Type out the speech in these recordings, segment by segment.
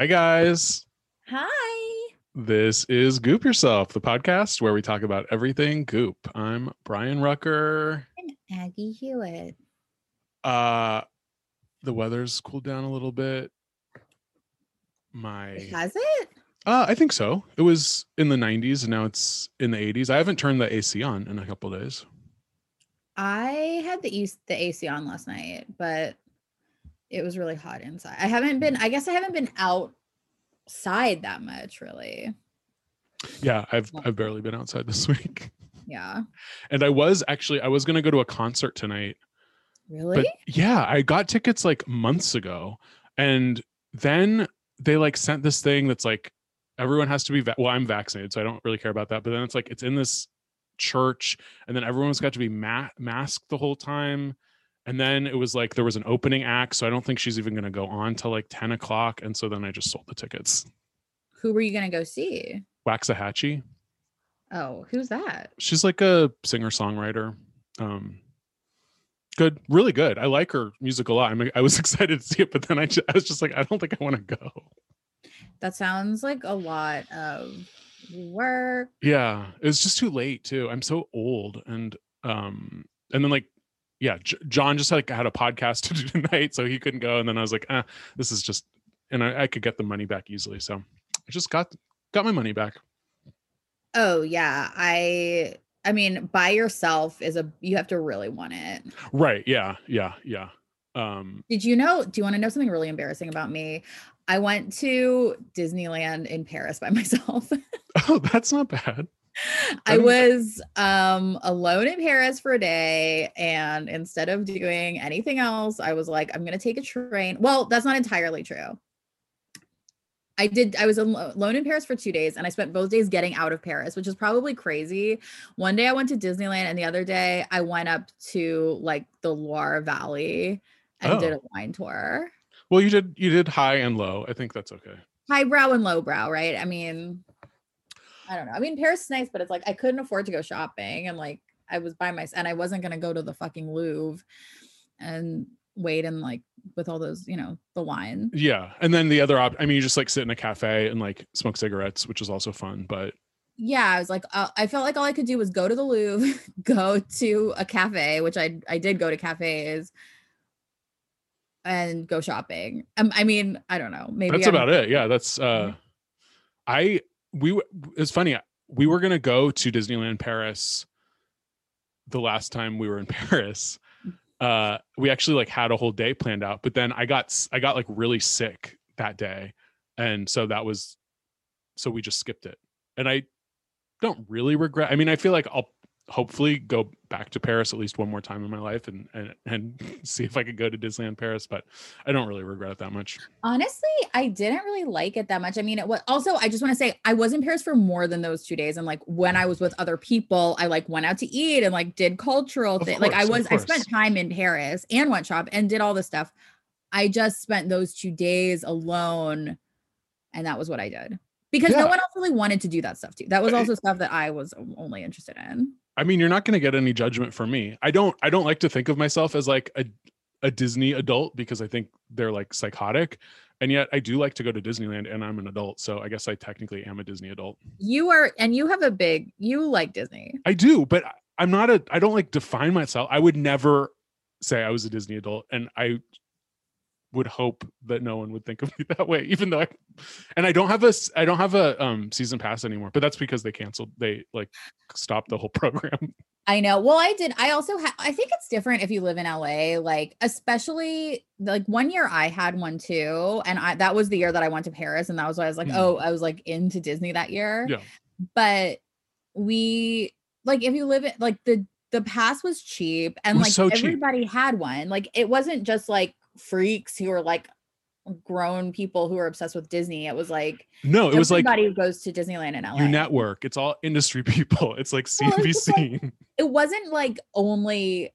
Hi, guys. Hi. This is Goop Yourself, the podcast where we talk about everything Goop. I'm Brian Rucker. And Aggie Hewitt. Uh, the weather's cooled down a little bit. My, Has it? uh, I think so. It was in the 90s and now it's in the 80s. I haven't turned the AC on in a couple days. I had the the AC on last night, but it was really hot inside. I haven't been, I guess I haven't been outside that much really. Yeah, I've I've barely been outside this week. Yeah. And I was actually I was gonna go to a concert tonight Really? But yeah, I got tickets like months ago, and then they like sent this thing that's like everyone has to be va- well. I'm vaccinated, so I don't really care about that. But then it's like it's in this church, and then everyone's got to be ma- masked the whole time. And then it was like there was an opening act, so I don't think she's even going to go on till like ten o'clock. And so then I just sold the tickets. Who were you going to go see? Waxahatchee, Oh, who's that? she's like a singer songwriter. Um, good, really good. I like her music a lot. I'm, I was excited to see it, but then I, ju- I was just like, I don't think I want to go. That sounds like a lot of work. Yeah, it was just too late too. I'm so old, and um, and then like, yeah, J- John just like had a podcast to do tonight, so he couldn't go. And then I was like, ah, this is just, and I, I could get the money back easily, so I just got got my money back. Oh, yeah. I I mean, by yourself is a you have to really want it. Right? Yeah, yeah, yeah. Um, Did you know? Do you want to know something really embarrassing about me? I went to Disneyland in Paris by myself. oh, that's not bad. I was um alone in Paris for a day and instead of doing anything else, I was like I'm going to take a train. Well, that's not entirely true. I did I was alone in Paris for 2 days and I spent both days getting out of Paris, which is probably crazy. One day I went to Disneyland and the other day I went up to like the Loire Valley and did Oh. a wine tour. Well, you did you did high and low. I think that's okay. High brow and low brow, right? I mean, I don't know. I mean, Paris is nice, but it's like I couldn't afford to go shopping, and like I was by myself, and I wasn't gonna go to the fucking Louvre and wait and like with all those, you know, the wine. Yeah, and then the other op- I mean, you just like sit in a cafe and like smoke cigarettes, which is also fun. But Yeah, I was like, uh, I felt like all I could do was go to the Louvre, go to a cafe, which I I did go to cafes, and go shopping. Um, I mean, I don't know. Maybe that's I'm- about it. Yeah, that's uh, I we it's funny. We were gonna go to Disneyland Paris the last time we were in Paris. Uh, we actually like had a whole day planned out, but then I got I got like really sick that day, and so that was so we just skipped it. And I don't really regret. I mean, I feel like I'll hopefully go back to Paris at least one more time in my life and and and see if I could go to Disneyland Paris, but I don't really regret it that much. Honestly, I didn't really like it that much. I mean, it was also I just want to say I was in Paris for more than those two days. And like when I was with other people, I like went out to eat and like did cultural things. Like I was I spent time in Paris and went shop and did all this stuff. I just spent those two days alone, and that was what I did. Because Yeah. no one else really wanted to do that stuff too. That was uh, also stuff that I was only interested in. I mean, you're not going to get any judgment from me. I don't I don't like to think of myself as like a a Disney adult because I think they're like psychotic. And yet I do like to go to Disneyland and I'm an adult, so I guess I technically am a Disney adult. You are, and you have a big, you like Disney. I do, but I'm not a I don't like define myself. I would never say I was a Disney adult and I would hope that no one would think of me that way even though I and I don't have a i don't have a um season pass anymore, but that's because they canceled they like stopped the whole program. I know. Well, I did. I also have, I think it's different if you live in LA, like, especially like one year I had one too. And I, that was the year that I went to Paris. And that was why I was like, Mm. oh, I was like into Disney that year. Yeah. But we, like, if you live in, like, the, the pass was cheap and was like so cheap. everybody had one. Like, it wasn't just like freaks who are like grown people who are obsessed with Disney. It was like, No, it was like everybody who goes to Disneyland in LA. you network. It's all industry people. It's like Well, it's just like- it wasn't like only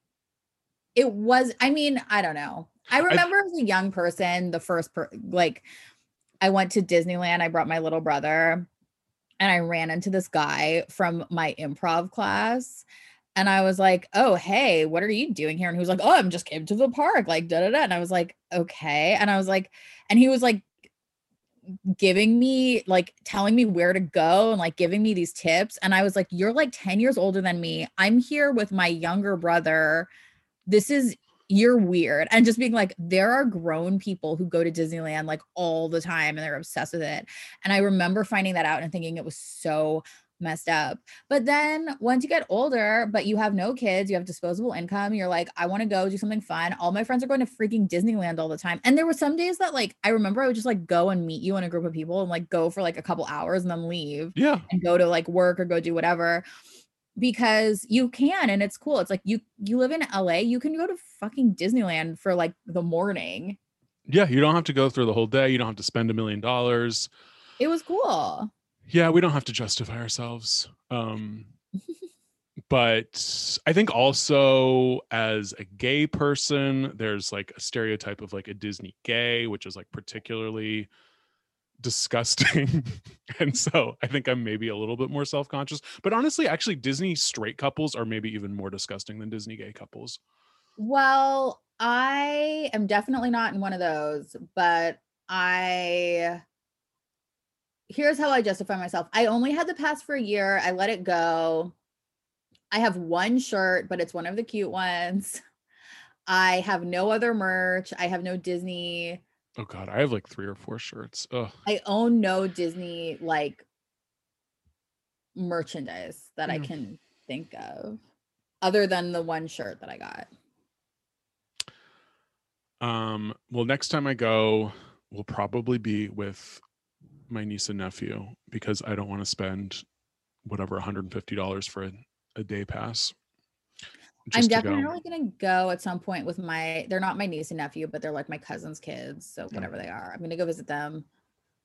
it was i mean i don't know i remember as a young person the first per, like i went to disneyland i brought my little brother and i ran into this guy from my improv class and i was like oh hey what are you doing here? And he was like oh i'm just came to the park like da da da. And i was like okay. And i was like and he was like giving me like telling me where to go and like giving me these tips. And i was like you're like 10 years older than me. I'm here with my younger brother. This is you're weird. And just being like there are grown people who go to disneyland like all the time and they're obsessed with it. And i remember finding that out and thinking it was so messed up but then once you get older but you have no kids you have disposable income you're like i want to go do something fun all my friends are going to freaking disneyland all the time and there were some days that like i remember i would just like go and meet you in a group of people and like go for like a couple hours and then leave Yeah. and go to like work or go do whatever because you can and it's cool it's like you you live in la you can go to fucking disneyland for like the morning Yeah. You don't have to go through the whole day. You don't have to spend a million dollars. it was cool Yeah, we don't have to justify ourselves. Um but I think also as a gay person, there's like a stereotype of like a Disney gay, which is like particularly disgusting. and so I think I'm maybe a little bit more self-conscious. But honestly, actually Disney straight couples are maybe even more disgusting than Disney gay couples. Well, I am definitely not in one of those, but I here's how I justify myself. I only had the pass for a year. I let it go. I have one shirt, but it's one of the cute ones. I have no other merch. I have no Disney. Oh god, I have like three or four shirts. Oh, I own no Disney like merchandise that I can think of other than the one shirt that I got. Um, well, next time I go, will probably be with my niece and nephew because I don't want to spend whatever $150 for a, a day pass. I'm just to go. definitely gonna go at some point with my. They're not my niece and nephew, but they're like my cousin's kids. So Yeah. whatever they are, I'm gonna go visit them.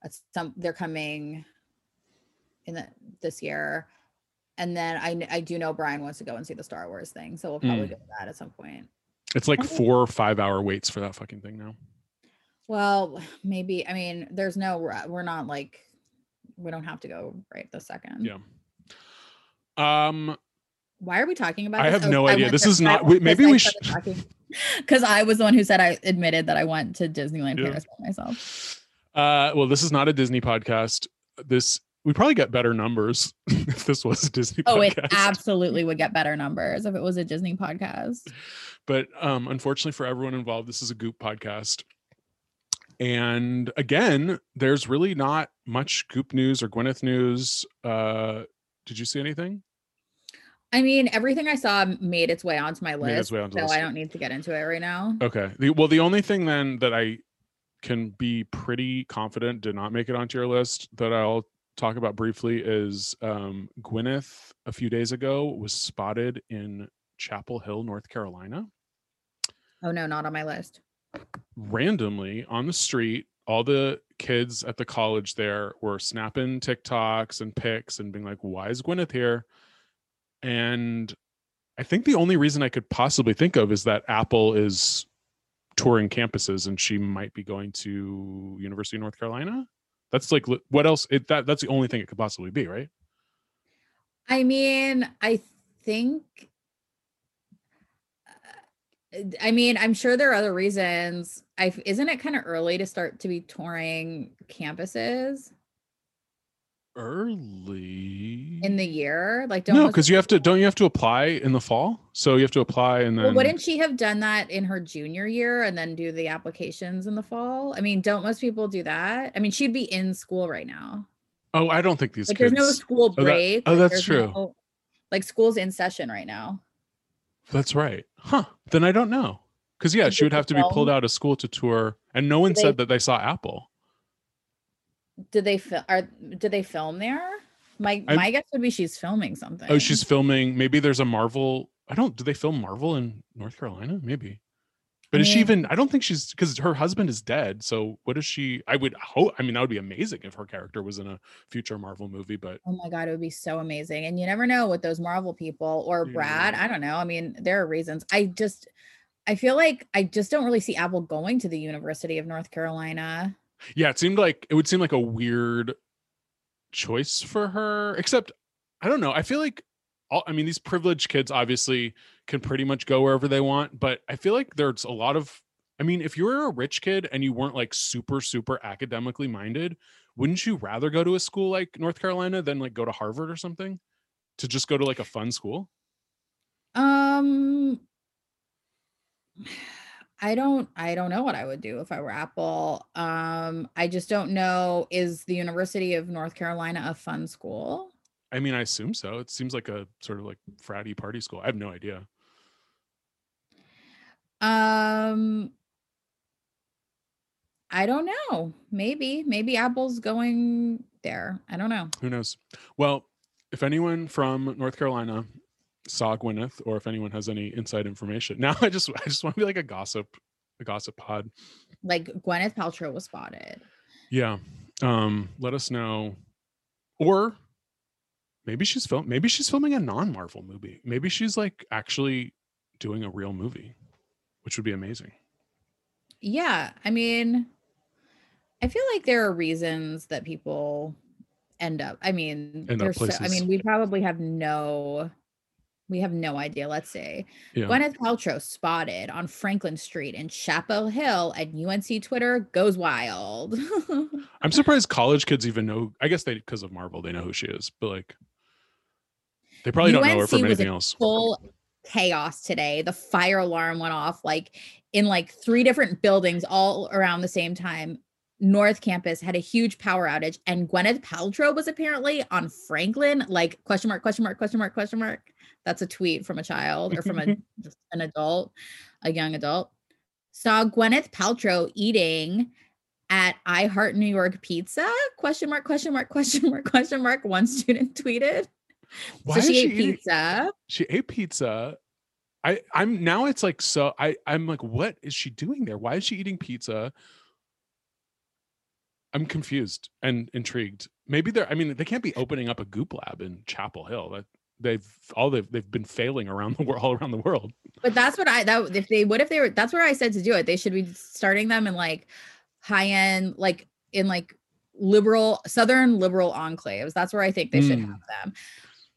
At some, they're coming in the this year, and then I I do know Brian wants to go and see the Star Wars thing, so we'll probably Mm. go to that at some point. It's like four or five hour waits for that fucking thing now. Well, maybe. I mean, there's no. We're not like. We don't have to go right this second. Yeah. Um, Why are we talking about? I this? have no idea. This to- is not- we- maybe we should. because I was the one who said I admitted that I went to Disneyland Yeah. Paris by myself. uh, well, this is not a Disney podcast. This we probably get better numbers if this was a Disney Oh, it absolutely would get better numbers if it was a Disney podcast. but um unfortunately for everyone involved this is a goop podcast and again there's really not much goop news or gwyneth news uh did you see anything I mean, everything I saw made its way onto my list, Made its way onto so list. I don't need to get into it right now. okay the, well the only thing then that i can be pretty confident did not make it onto your list that i'll talk about briefly is um gwyneth a few days ago was spotted in Chapel Hill, North Carolina. Oh no, not on my list. Randomly on the street, all the kids at the college there were snapping TikToks and pics and being like, "Why is Gwyneth here?" And I think the only reason I could possibly think of is that Apple is touring campuses and she might be going to University of North Carolina. That's like what else? It, that that's the only thing it could possibly be, right? I mean, I think. I mean, I'm sure there are other reasons. I isn't it kind of early to start to be touring campuses Early in the year? Like, don't no, because you have to don't you have to apply in the fall? So you have to apply and then Well, wouldn't she have done that in her junior year and then do the applications in the fall? I mean, don't most people do that? I mean, she'd be in school right now. Oh, I don't think these Like, kids. there's no school Oh, that- break. oh, that's there's true. no- like, school's in session right now. That's right. Huh. Then I don't know. Because yeah, she would have to be pulled out of school to tour, and no one Did said that they saw Apple. Did they film? Are did they film there? My I- my guess would be she's filming something. Oh, she's filming. Maybe there's a Marvel. I don't. Do they film Marvel in North Carolina? Maybe. But is she even? I don't think she's because her husband is dead. So what is she? I would hope. I mean, that would be amazing if her character was in a future Marvel movie. But Oh my god, it would be so amazing. And you never know with those Marvel people or You Brad. I don't know. I mean, there are reasons. I just I feel like I just don't really see Apple going to the University of North Carolina. yeah, it seemed like it would seem like a weird choice for her. Except, I don't know. I feel like all. I mean, these privileged kids obviously can pretty much go wherever they want. But I feel like there's a lot of. I mean, if you were a rich kid and you weren't like super super academically minded, wouldn't you rather go to a school like North Carolina than like go to Harvard or something? To just go to like a fun school? Um I don't I don't know what I would do if I were Apple. Um I just don't know is the University of North Carolina a fun school? I mean, I assume so. It seems like a sort of like fratty party school. I have no idea. Um I don't know. Maybe maybe Apple's going there. I don't know. Who knows? Well, if anyone from North Carolina saw Gwyneth, or if anyone has any inside information, now I just I just want to be like a gossip, a gossip pod. Like Gwyneth Paltrow was spotted. Yeah. Um, let us know. Or maybe she's film maybe she's filming a non-Marvel movie. Maybe she's like actually doing a real movie, which would be amazing. Yeah, I mean, I feel like there are reasons that people end up. I mean, End up there's so, I mean, we probably have no, we have no idea. Let's say Yeah. Gwyneth Paltrow spotted on Franklin Street in Chapel Hill, and UNC Twitter goes wild. I'm surprised college kids even know. I guess they because of Marvel, they know who she is, but like they probably don't know her UNC from anything else. Full chaos today. The fire alarm went off like in like three different buildings all around the same time. North Campus had a huge power outage, and Gwyneth Paltrow was apparently on Franklin. Like question mark, question mark, question mark, question mark. That's a tweet from a child or from a just an adult, a young adult. Saw Gwyneth Paltrow eating at I Heart New York Pizza? Question mark, question mark, question mark, question mark. One student tweeted. Why so is she, ate eating- pizza. she ate pizza i i'm now it's like so i i'm like what is she doing there why is she eating pizza i'm confused and intrigued maybe they're i mean they can't be opening up a goop lab in chapel hill that they've all they've, they've been failing around the world all around the world But that's what I that if they what if they were that's where I said to do it. They should be starting them in like high end, like in like liberal southern liberal enclaves. That's where I think they should Mm. have them.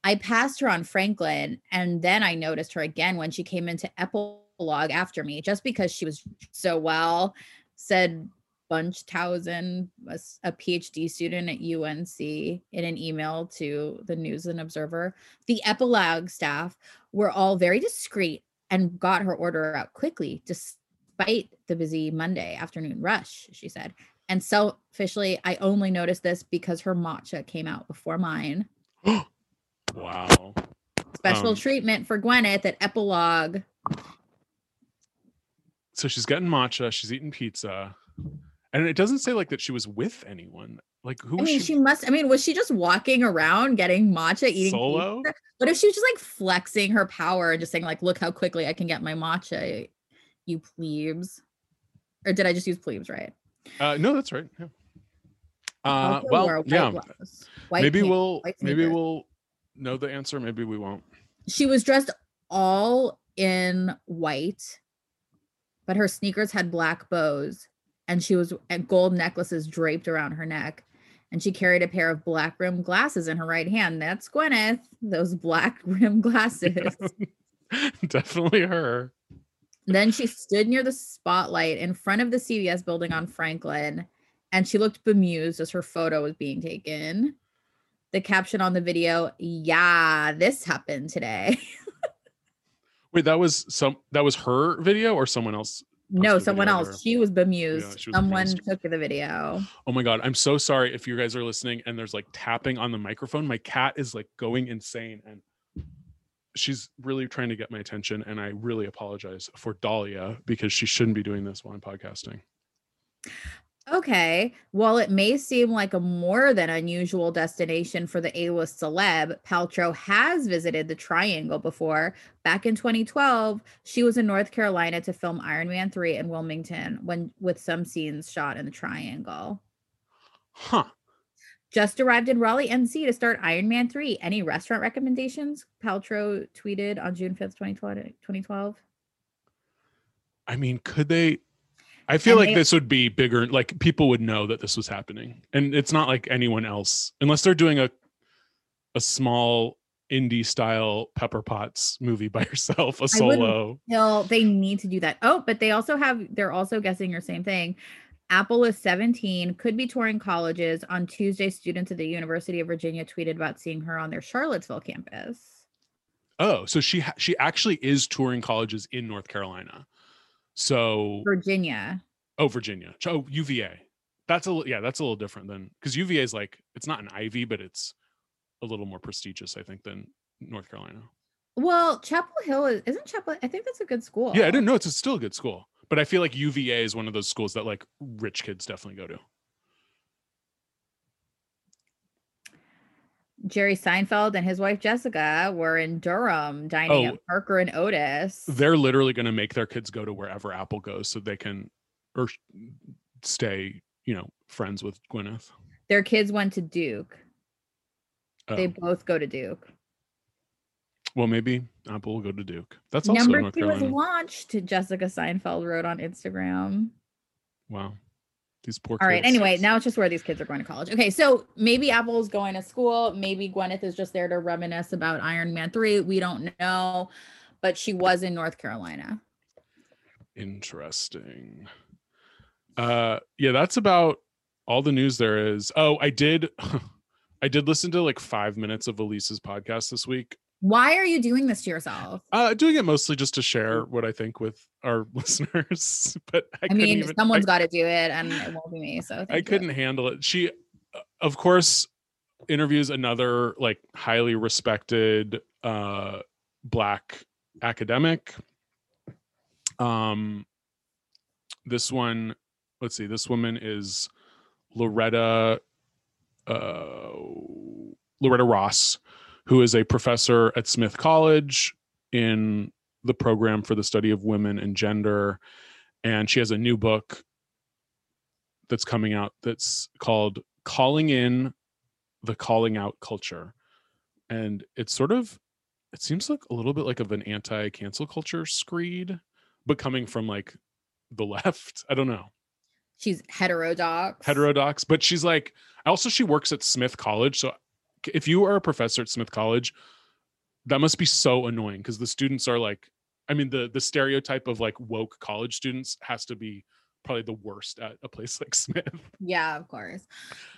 I passed her on Franklin and then I noticed her again when she came into epilogue after me, just because she was so well, said Bunch Bunchthausen, a PhD student at UNC, in an email to the News and Observer. The epilogue staff were all very discreet and got her order out quickly despite the busy Monday afternoon rush, she said. And selfishly, I only noticed this because her matcha came out before mine. wow Special Um, treatment for Gwyneth at Epilogue. so she's getting matcha she's eating pizza And it doesn't say like that she was with anyone. Like who I was mean, she? she must. I mean, was she just walking around getting matcha, eating Solo? pizza? What if she was just like flexing her power and just saying like, "Look how quickly I can get my matcha, you plebes." Or did I just use plebes right? Uh, no, that's right. Yeah. Uh, well, yeah. Maybe pants, we'll maybe we'll know the answer. Maybe we won't. She was dressed all in white, but her sneakers had black bows, and she was at gold necklaces draped around her neck. And she carried a pair of black rimmed glasses in her right hand. That's Gwyneth, those black rimmed glasses. Definitely her. Then she stood near the spotlight in front of the CVS building on Franklin, and she looked bemused as her photo was being taken. The caption on the video, yeah, this happened today. Wait, that was some that was her video or someone else? no, someone else. She was bemused. she was Someone bemused. took the video. Oh my god, I'm so sorry if you guys are listening and there's like tapping on the microphone. My cat is like going insane and she's really trying to get my attention and I really apologize for Dahlia because she shouldn't be doing this while I'm podcasting. Okay. While it may seem like a more than unusual destination for the A-list celeb, Paltrow has visited the Triangle before. Back in 2012, she was in North Carolina to film Iron Man 3 in Wilmington when with some scenes shot in the Triangle. Huh. Just arrived in Raleigh, NC to start Iron Man 3. Any restaurant recommendations? Paltrow tweeted on June 5th, 2012. 2012. I mean, could they I feel And like they- this would be bigger like people would know that this was happening. And it's not like anyone else unless they're doing a a small indie style Pepper Potts movie by yourself, a solo. No, they need to do that. Oh, but they also have, they're also guessing your same thing. Apple is 17, could be touring colleges. On Tuesday, students at the University of Virginia tweeted about seeing her on their Charlottesville campus. Oh, so she ha- she actually is touring colleges in North Carolina. So Virginia. oh Virginia. Oh UVA. That's a yeah, that's a little different than because UVA is like it's not an Ivy, but it's a little more prestigious, I think, than North Carolina. Well, Chapel Hill is, isn't Chapel, I think that's a good school. Yeah, I didn't know it's a, still a good school, but I feel like UVA is one of those schools that like rich kids definitely go to. Jerry Seinfeld and his wife Jessica were in Durham dining Oh. at Parker and Otis. They're literally going to make their kids go to wherever Apple goes so they can or stay, you know, friends with Gwyneth. Their kids went to Duke. They Oh, both go to Duke. well, maybe Apple will go to Duke. That's also Number North two was launched, Jessica Seinfeld wrote on Instagram. Wow. These poor All right. kids. Anyway, now it's just where these kids are going to college. Okay. So maybe Apple's going to school. Maybe Gwyneth is just there to reminisce about Iron Man 3. We don't know. But she was in North Carolina. Interesting. Uh yeah, that's about all the news there is. Oh, I did I did listen to like 5 minutes of Elise's podcast this week. Why are you doing this to yourself? Uh doing it mostly just to share what I think with our listeners, but I, I, mean, even someone's got to do it and it won't be me. So I couldn't handle it. She uh, of course interviews another like highly respected uh black academic um this one let's see this woman is loretta uh loretta ross who is a professor at smith college in the program for the study of women and gender. And she has a new book that's coming out that's called calling in the calling out culture. And it's sort of it seems like a little bit like of an anti-cancel culture screed but coming from like the left. I don't know. She's heterodox. heterodox but she's like also she works at smith college so if you are a professor at smith college that must be so annoying because the students are like i mean the the stereotype of like woke college students has to be probably the worst at a place like smith Yeah, of course.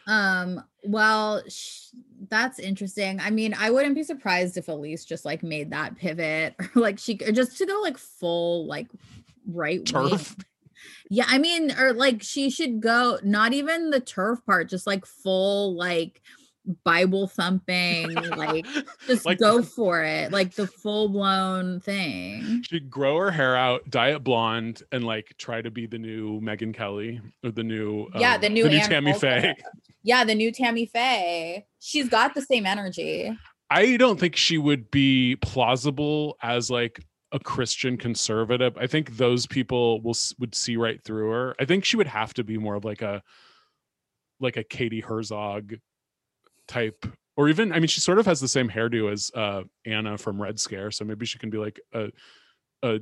Um, well, sh- that's interesting. I mean, I wouldn't be surprised if Elise just like made that pivot or like she or just to go like full like right wing. turf Yeah, I mean, or like she should go not even the turf part, just like full like Bible thumping, like just Like- go for it, like the full blown thing. She'd grow her hair out, dye it blonde, and like try to be the new Megyn Kelly or the new Yeah, um, the new Ann Tammy Coulter. Faye. Yeah, the new Tammy Faye. She's got the same energy. I don't think she would be plausible as like a Christian conservative. I think those people will would see right through her. I think she would have to be more of like a like a Katie Herzog type or even I mean she sort of has the same hairdo as uh Anna from Red Scare, so maybe she can be like a a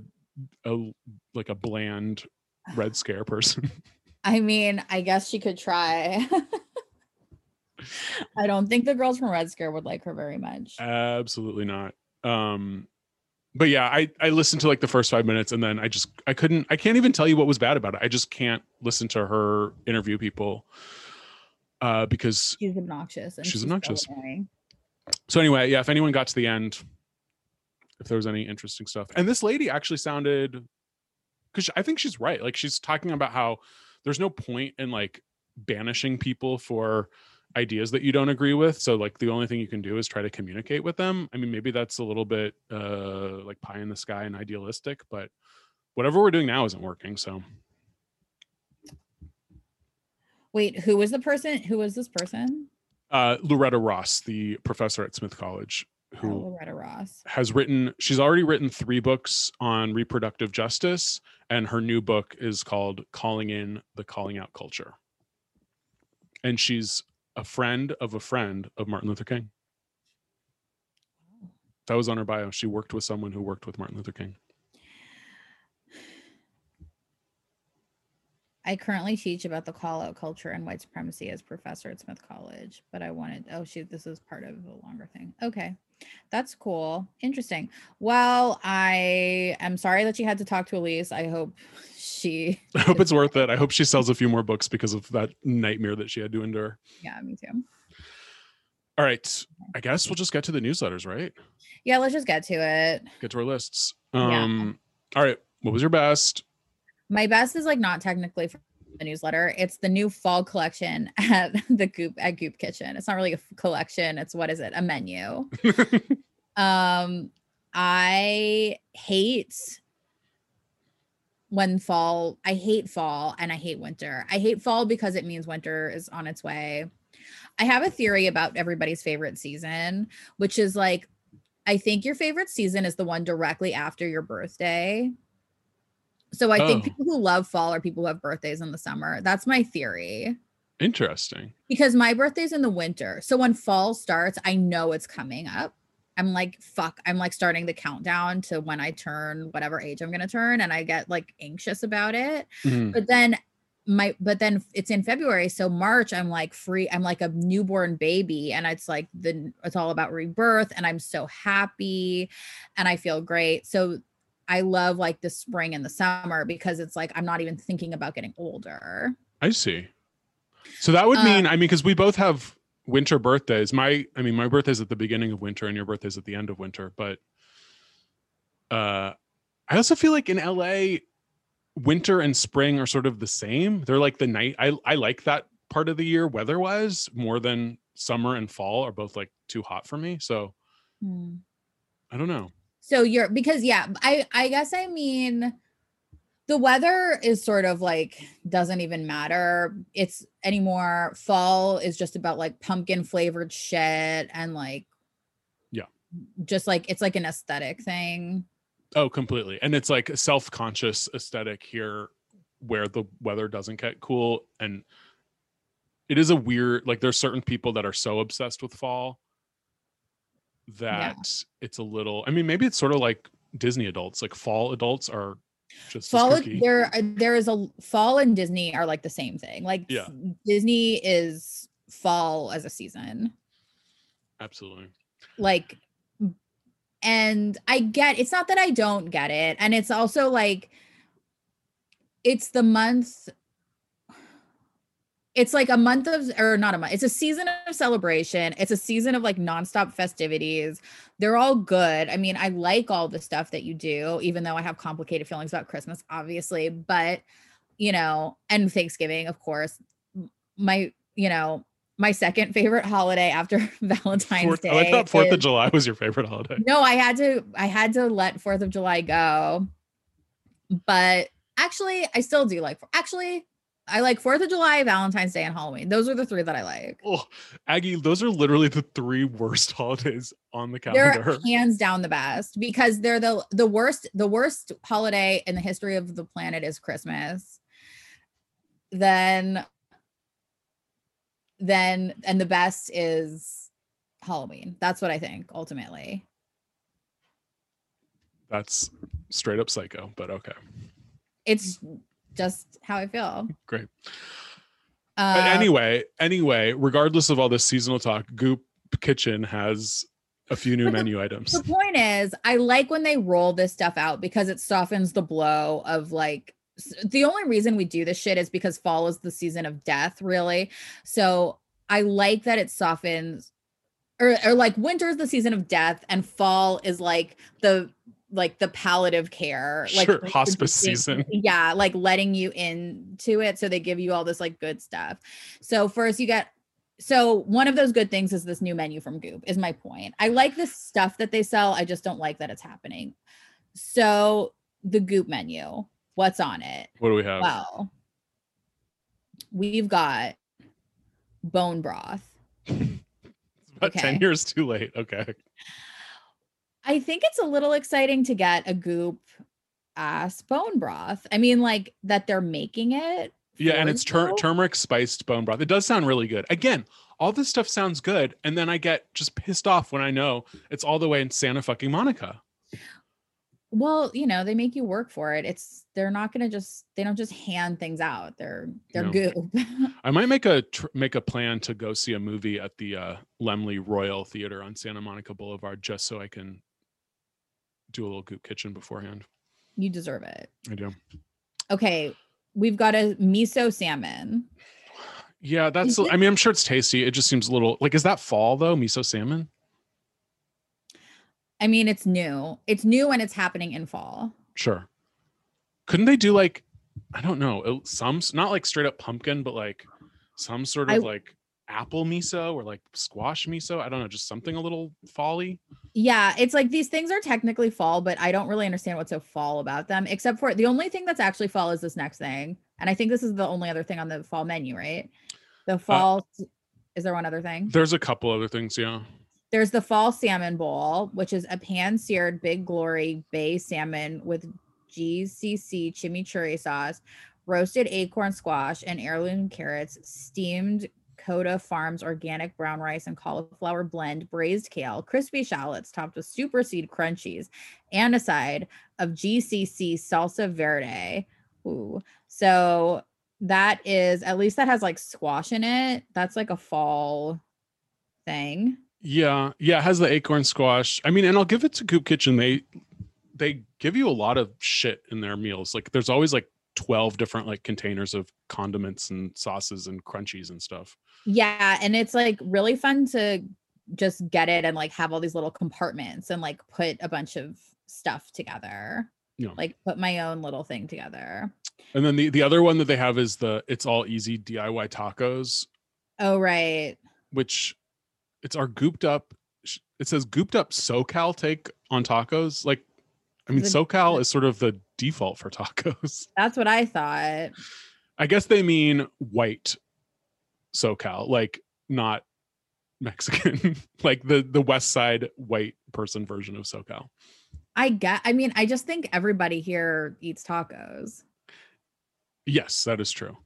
a like a bland Red Scare person. I mean, I guess she could try. I don't think the girls from Red Scare would like her very much. Absolutely not. Um but yeah, I I listened to like the first 5 minutes and then I just I couldn't I can't even tell you what was bad about it. I just can't listen to her interview people uh because She's obnoxious. And She's so obnoxious. annoying. so anyway, yeah, if anyone got to the end if there was any interesting stuff. And this lady actually sounded cuz I think she's right. Like she's talking about how there's no point in like banishing people for ideas that you don't agree with so like the only thing you can do is try to communicate with them i mean maybe that's a little bit uh like pie in the sky and idealistic but whatever we're doing now isn't working so Wait, who was the person? Who was this person? uh loretta ross the professor at smith college who Oh, Loretta Ross. has written she's already written three books on reproductive justice and her new book is called calling in the calling out culture and she's a friend of a friend of martin luther king that was on her bio she worked with someone who worked with martin luther king I currently teach about the call out culture and white supremacy as professor at Smith College, but I wanted, oh, shoot, this is part of a longer thing. Okay. That's cool. Interesting. Well, I am sorry that you had to talk to Elise. I hope she, i hope it's worth it i hope she sells a few more books because of that nightmare that she had to endure yeah, me too. all right i guess we'll just get to the newsletters right Yeah, let's just get to it. get to our lists Yeah. um all right what was your best My best is like not technically for the newsletter. It's the new fall collection at the Goop at Goop Kitchen. It's not really a f- collection. It's what is it? A menu. um, I hate when fall. I hate fall and I hate winter. I hate fall because it means winter is on its way. I have a theory about everybody's favorite season, which is like I think your favorite season is the one directly after your birthday. So I think Oh. people who love fall are people who have birthdays in the summer. That's my theory. interesting Because my birthday's in the winter. So when fall starts, I know it's coming up. I'm like, fuck, I'm like starting the countdown to when I turn whatever age I'm gonna turn, and I get like anxious about it Mhm. but then my but then it's in february so march i'm like free i'm like a newborn baby and it's like the it's all about rebirth and i'm so happy and i feel great so i love like the spring and the summer because it's like i'm not even thinking about getting older I see. So that would mean, Um, I mean, because we both have winter birthdays. My, I mean, my birthday's at the beginning of winter, and your birthday's at the end of winter. But uh, I also feel like in LA, winter and spring are sort of the same. They're like the night. I I like that part of the year weather-wise more than summer and fall are both like too hot for me. So I don't know. So you're because yeah i i guess i mean the weather is sort of like doesn't even matter it's anymore fall is just about like pumpkin flavored shit and like Yeah. just like it's like an aesthetic thing Oh, completely. And it's like a self-conscious aesthetic here where the weather doesn't get cool and it is a weird like there's certain people that are so obsessed with fall that it's a little I mean maybe it's sort of like Disney adults like fall adults are just fall there uh, there is a fall and disney are like the same thing like Yeah. disney is fall as a season absolutely. like and i get it's not that i don't get it and it's also like it's the month it's like a month of or not a month it's a season of celebration it's a season of like nonstop festivities they're all good i mean i like all the stuff that you do even though i have complicated feelings about christmas obviously but you know and thanksgiving of course my you know my second favorite holiday after Valentine's Fourth, Day. I that Fourth of July was your favorite holiday. No, I had to I had to let 4th of July go. But actually, I still do like actually I like 4th of July, Valentine's Day, and Halloween. Those are the three that I like. Oh, Aggie, those are literally the three worst holidays on the They're calendar. hands down the best because they're the the worst the worst holiday in the history of the planet is Christmas. Then then and the best is Halloween. That's what I think ultimately. That's straight up psycho, but okay. It's just how I feel. Great. Uh, But anyway, anyway, regardless of all this seasonal talk, Goop Kitchen has a few new But the- menu items. the point is, I like when they roll this stuff out because it softens the blow of like the only reason we do this shit is because fall is the season of death, really. So I like that it softens or, or like winter is the season of death and fall is like the like the palliative care like Sure, hospice season. yeah like letting you into it so they give you all this like good stuff so first you get so one of those good things is this new menu from goop is my point i like this stuff that they sell i just don't like that it's happening so the goop menu what's on it What do we have? well we've got bone broth it's About 10 years too late. Okay. I think it's a little exciting to get a goop ass bone broth. I mean, like that they're making it. Yeah, and it's tur- turmeric spiced bone broth. It does sound really good. Again, all this stuff sounds good, and then I get just pissed off when I know it's all the way in Santa fucking Monica. Well, you know, they make you work for it. It's they're not gonna just they don't just hand things out. They're they're No. goop. I might make a tr- make a plan to go see a movie at the uh, Laemmle Royal Theater on Santa Monica Boulevard just so I can do a little goop kitchen beforehand. you deserve it. I do. Okay, we've got a miso salmon. Yeah, that's. I mean, I'm sure it's tasty. It just seems a little like. Is that fall though? Miso salmon. I mean, it's new. It's new and it's happening in fall. Sure. Couldn't they do like, I don't know, uh, some not like straight up pumpkin, but like some sort of I- like apple miso or like squash miso? I don't know, just something a little folly. Yeah, it's like these things are technically fall, but I don't really understand what's so fall about them, except for the only thing that's actually fall is this next thing. And I think this is the only other thing on the fall menu, right? The uh fall is there one other thing? There's a couple other things, yeah. There's the fall salmon bowl, which is a pan seared big glory bay salmon with GCC chimichurri sauce, roasted acorn squash, and heirloom carrots, steamed Koda Farms organic brown rice and cauliflower blend, braised kale, crispy shallots topped with super seed crunchies, and a side of GCC salsa verde. Ooh. So that is at least that has like squash in it. That's like a fall thing. Yeah, yeah, has the acorn squash. I mean, and I'll give it to Goop Kitchen. They they give you a lot of shit in their meals. Like there's always like 12 different like containers of condiments and sauces and crunchies and stuff. Yeah, and it's like really fun to just get it and like have all these little compartments and like put a bunch of stuff together. Yeah. Like put my own little thing together. And then the the other one that they have is the it's all easy DIY tacos, Oh right. which it's our gooped up it says gooped up SoCal take on tacos. Like I mean The- SoCal is sort of the default for tacos. That's what I thought. I guess they mean white SoCal, like not Mexican, like the the West Side white person version of SoCal. I get I mean, I just think everybody here eats tacos. Yes, that is true.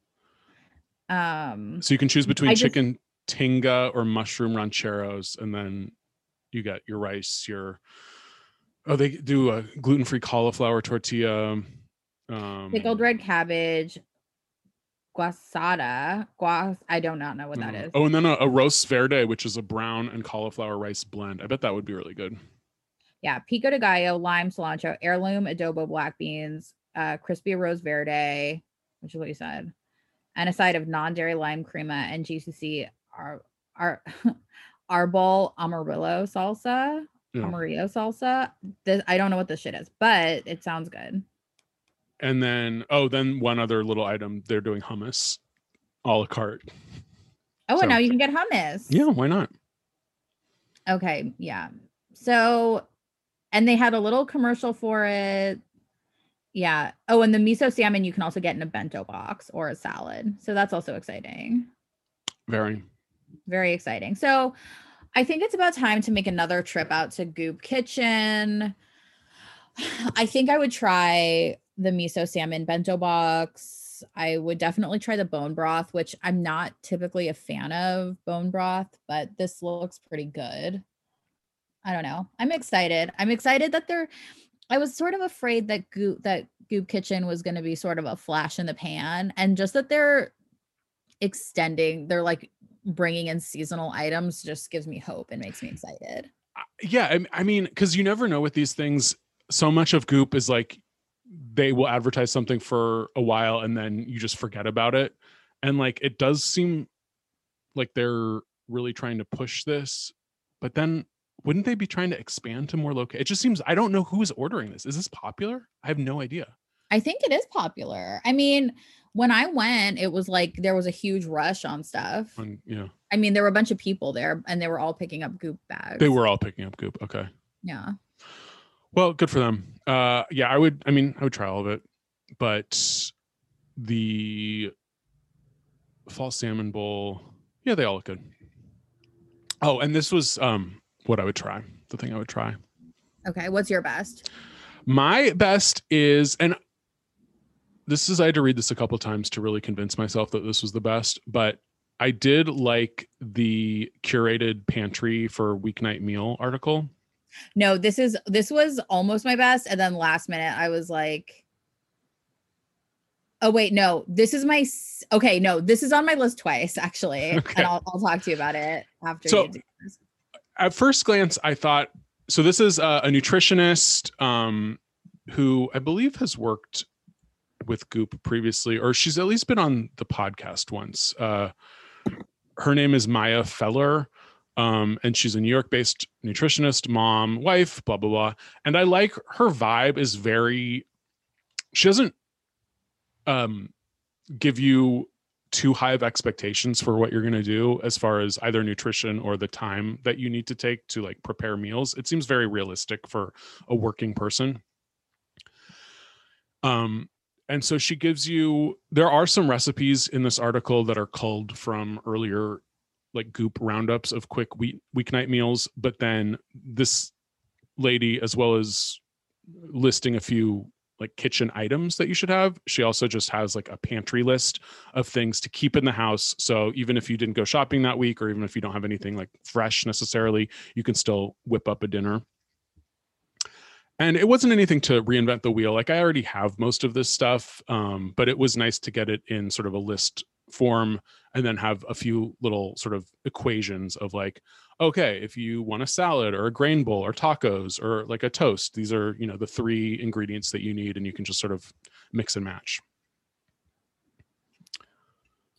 Um So you can choose between just- chicken tinga or mushroom rancheros, and then you got your rice, your oh, they do a gluten free cauliflower tortilla. Um, pickled red cabbage, guasada, guas I do not know what that uh, is. Oh, and then a, arroz verde, which is a brown and cauliflower rice blend. I bet that would be really good. yeah, pico de gallo, lime, cilantro, heirloom, adobo, black beans, uh, crispy rose verde, which is what you said, and a side of non-dairy lime crema and GCC ar, ar, arbol amarillo salsa, Yeah. amarillo salsa. This, I don't know what this shit is, but it sounds good. And then oh, then one other little item. They're doing hummus, a la carte. Oh, So- and now you can get hummus. Yeah, why not? Okay. Yeah. So, and they had a little commercial for it. Yeah. Oh, and the miso salmon you can also get in a bento box or a salad. So that's also exciting. Very. Very exciting. So I think it's about time to make another trip out to Goop Kitchen. I think I would try the miso salmon bento box. I would definitely try the bone broth, which I'm not typically a fan of bone broth, but this looks pretty good. I don't know. I'm excited. I'm excited that they're I was sort of afraid that Goop that Goop Kitchen was going to be sort of a flash in the pan and just that they're extending, they're like bringing in seasonal items just gives me hope and makes me excited. Yeah, I, mean, because you never know with these things. So much of Goop is like they will advertise something for a while and then you just forget about it. And like it does seem like they're really trying to push this, but then wouldn't they be trying to expand to more locations? It just seems I don't know who's ordering this. Is this popular? I have no idea. I think it is popular. I mean, when I went, it was like there was a huge rush on stuff. On, yeah, I mean, there were a bunch of people there and they were all picking up goop bags. they were all picking up Goop. Okay. Yeah. Well, good for them. Uh yeah, I would I mean, I would try all of it. But the fall salmon bowl, yeah, they all look good. Oh, and this was um what I would try. The thing I would try. Okay. What's your best? My best is and this is I had to read this a couple times to really convince myself that this was the best, but I did like the curated pantry for weeknight meal article. No, this is this was almost my best. And then last minute I was like, oh wait, no, this is my okay, no, this is on my list twice, actually. Okay. And I'll, I'll talk to you about it after So- you do this. at first glance, I thought so. This is a, a nutritionist um, who I believe has worked with Goop previously, or she's at least been on the podcast once. Uh, her name is Maya Feller, um, and she's a New York-based nutritionist, mom, wife, blah blah blah. And I like her vibe is very. She doesn't um, give you too high of expectations for what you're going to do as far as either nutrition or the time that you need to take to like prepare meals it seems very realistic for a working person um and so she gives you there are some recipes in this article that are culled from earlier like goop roundups of quick week weeknight meals but then this lady as well as listing a few like kitchen items that you should have she also just has like a pantry list of things to keep in the house. So even if you didn't go shopping that week or even if you don't have anything like fresh necessarily you can still whip up a dinner and it wasn't anything to reinvent the wheel like i already have most of this stuff um, but it was nice to get it in sort of a list form and then have a few little sort of equations of like okay if you want a salad or a grain bowl or tacos or like a toast these are you know the three ingredients that you need and you can just sort of mix and match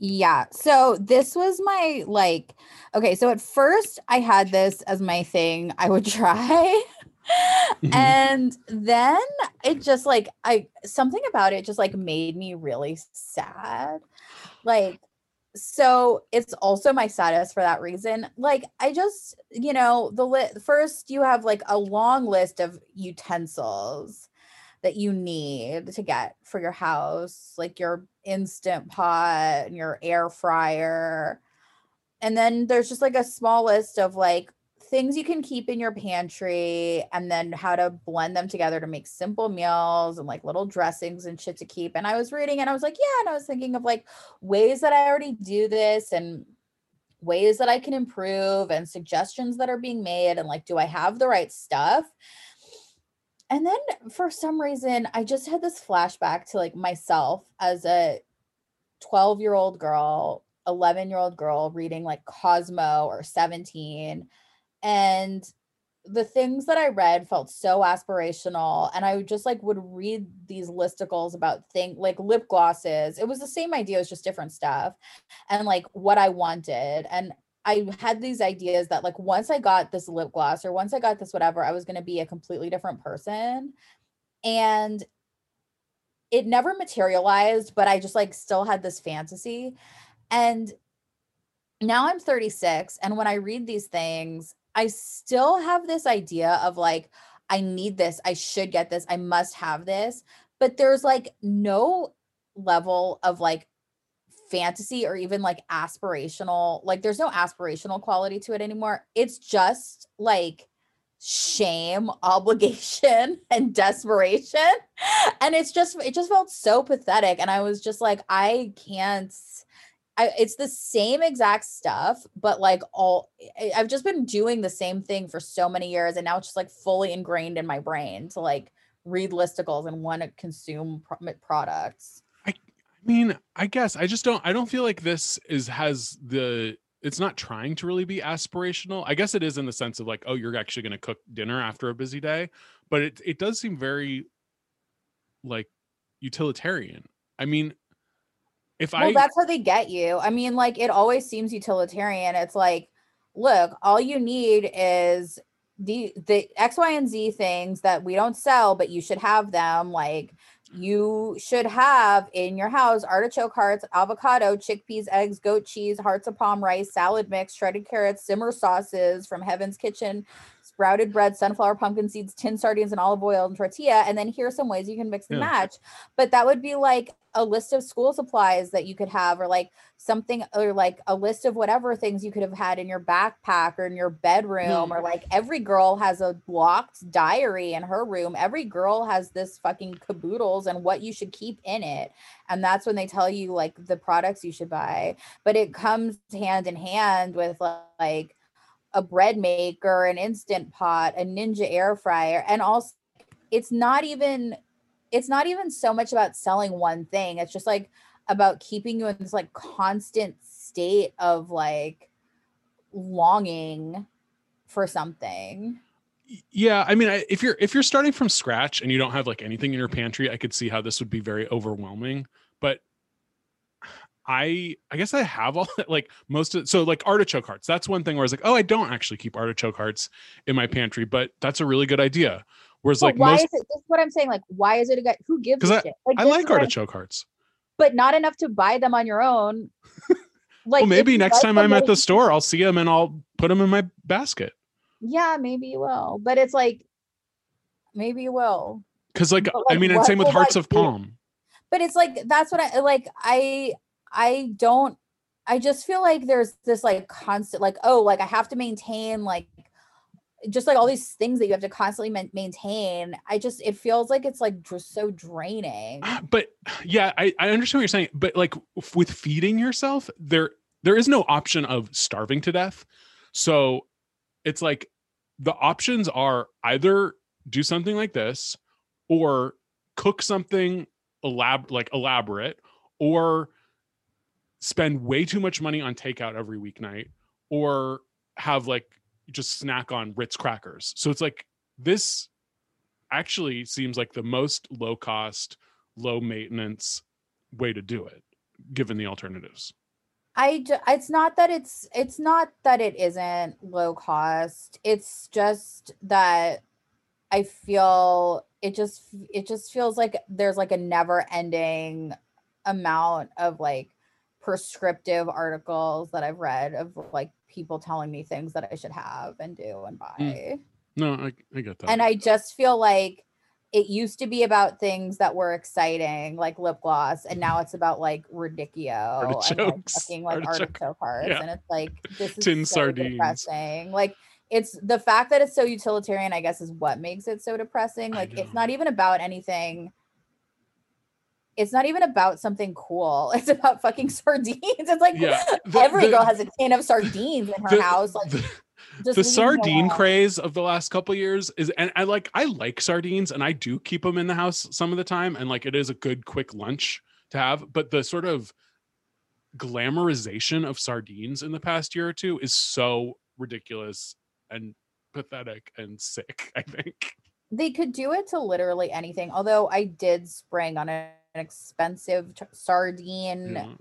Yeah. So this was my like okay, so at first I had this as my thing I would try. Mhm. and then it just like I something about it just like made me really sad. Like so it's also my saddest for that reason. Like I just, you know, the li- first you have like a long list of utensils that you need to get for your house, like your instant pot and your air fryer. And then there's just like a small list of like things you can keep in your pantry and then how to blend them together to make simple meals and like little dressings and shit to keep. And I was reading and I was like, yeah, and I was thinking of like ways that I already do this and ways that I can improve and suggestions that are being made and like do I have the right stuff? And then for some reason, I just had this flashback to like myself as a 12 year old girl, 11 year old girl reading like Cosmo or 17. And the things that I read felt so aspirational. And I just like would read these listicles about things like lip glosses. It was the same idea, it was just different stuff. And like what I wanted. And I had these ideas that like once I got this lip gloss or once I got this whatever, I was going to be a completely different person. And it never materialized, but I just like still had this fantasy. And now I'm 36 and when I read these things, I still have this idea of like I need this, I should get this, I must have this, but there's like no level of like fantasy or even like aspirational like there's no aspirational quality to it anymore. It's just like shame, obligation, and desperation. And it's just it just felt so pathetic and I was just like I can't I, it's the same exact stuff, but like all I've just been doing the same thing for so many years, and now it's just like fully ingrained in my brain to like read listicles and want to consume pro- products. I, I mean, I guess I just don't. I don't feel like this is has the. It's not trying to really be aspirational. I guess it is in the sense of like, oh, you're actually going to cook dinner after a busy day, but it it does seem very like utilitarian. I mean, if well, I that's how they get you. I mean, like it always seems utilitarian. It's like, look, all you need is the the X, Y, and Z things that we don't sell, but you should have them. Like you should have in your house artichoke hearts, avocado, chickpeas, eggs, goat cheese, hearts of palm rice, salad mix, shredded carrots, simmer sauces from Haven's Kitchen, sprouted bread, sunflower, pumpkin seeds, tin sardines, and olive oil and tortilla. And then here are some ways you can mix and Yeah. match. But that would be like a list of school supplies that you could have, or like something, or like a list of whatever things you could have had in your backpack or in your bedroom, or mm. like every girl has a locked diary in her room. Every girl has this fucking caboodles and what you should keep in it. And that's when they tell you like the products you should buy. But it comes hand in hand with like a bread maker, an instant pot, a ninja air fryer, and also it's not even it's not even so much about selling one thing. It's just like about keeping you in this like constant state of like longing for something. yeah i mean I, if you're if you're starting from scratch and you don't have like anything in your pantry i could see how this would be very overwhelming but i i guess i have all that like most of so like artichoke hearts that's one thing where i was like oh i don't actually keep artichoke hearts in my pantry but that's a really good idea whereas like why most is it this is what I'm saying? Like, why is it a guy who gives a shit? i like artichoke hearts but not enough to buy them on your own. Like well maybe next time i'm at the store i'll see them and i'll put them in my basket Yeah, maybe you will. But it's like maybe you will. because like, But, i mean and same with hearts I of do? palm but it's like that's what i like i i don't i just feel like there's this like constant like oh like i have to maintain like just like all these things that you have to constantly ma- maintain i just it feels like it's like just so draining. Ah, but yeah I, I understand what you're saying but like f- with feeding yourself there there is no option of starving to death. So it's like the options are either do something like this or cook something elab- like elaborate or spend way too much money on takeout every weeknight or have like just snack on ritz crackers. So it's like this actually seems like the most low cost low maintenance way to do it given the alternatives. I it's not that it's it's not that it isn't low cost it's just that i feel it just it just feels like there's like a never ending amount of like prescriptive articles that i've read of like people telling me things that i should have and do and mm. buy no i, I get that and i just feel like it used to be about things that were exciting like lip gloss and now it's about like radicchio and like Artichokes. fucking like Artichoke. artichoke hearts Yeah. and it's like this is Tin so sardines. depressing like it's the fact that it's so utilitarian i guess is what makes it so depressing like it's not even about anything it's not even about something cool. It's about fucking sardines. It's like Yeah, the- every the- girl has a tin of sardines in her the- house like the, just the sardine craze of the last couple years is and i like i like sardines and i do keep them in the house some of the time and like it is a good quick lunch to have but the sort of glamorization of sardines in the past year or two is so ridiculous and pathetic and sick i think. They could do it to literally anything although i did spring on an expensive t- sardine Yeah.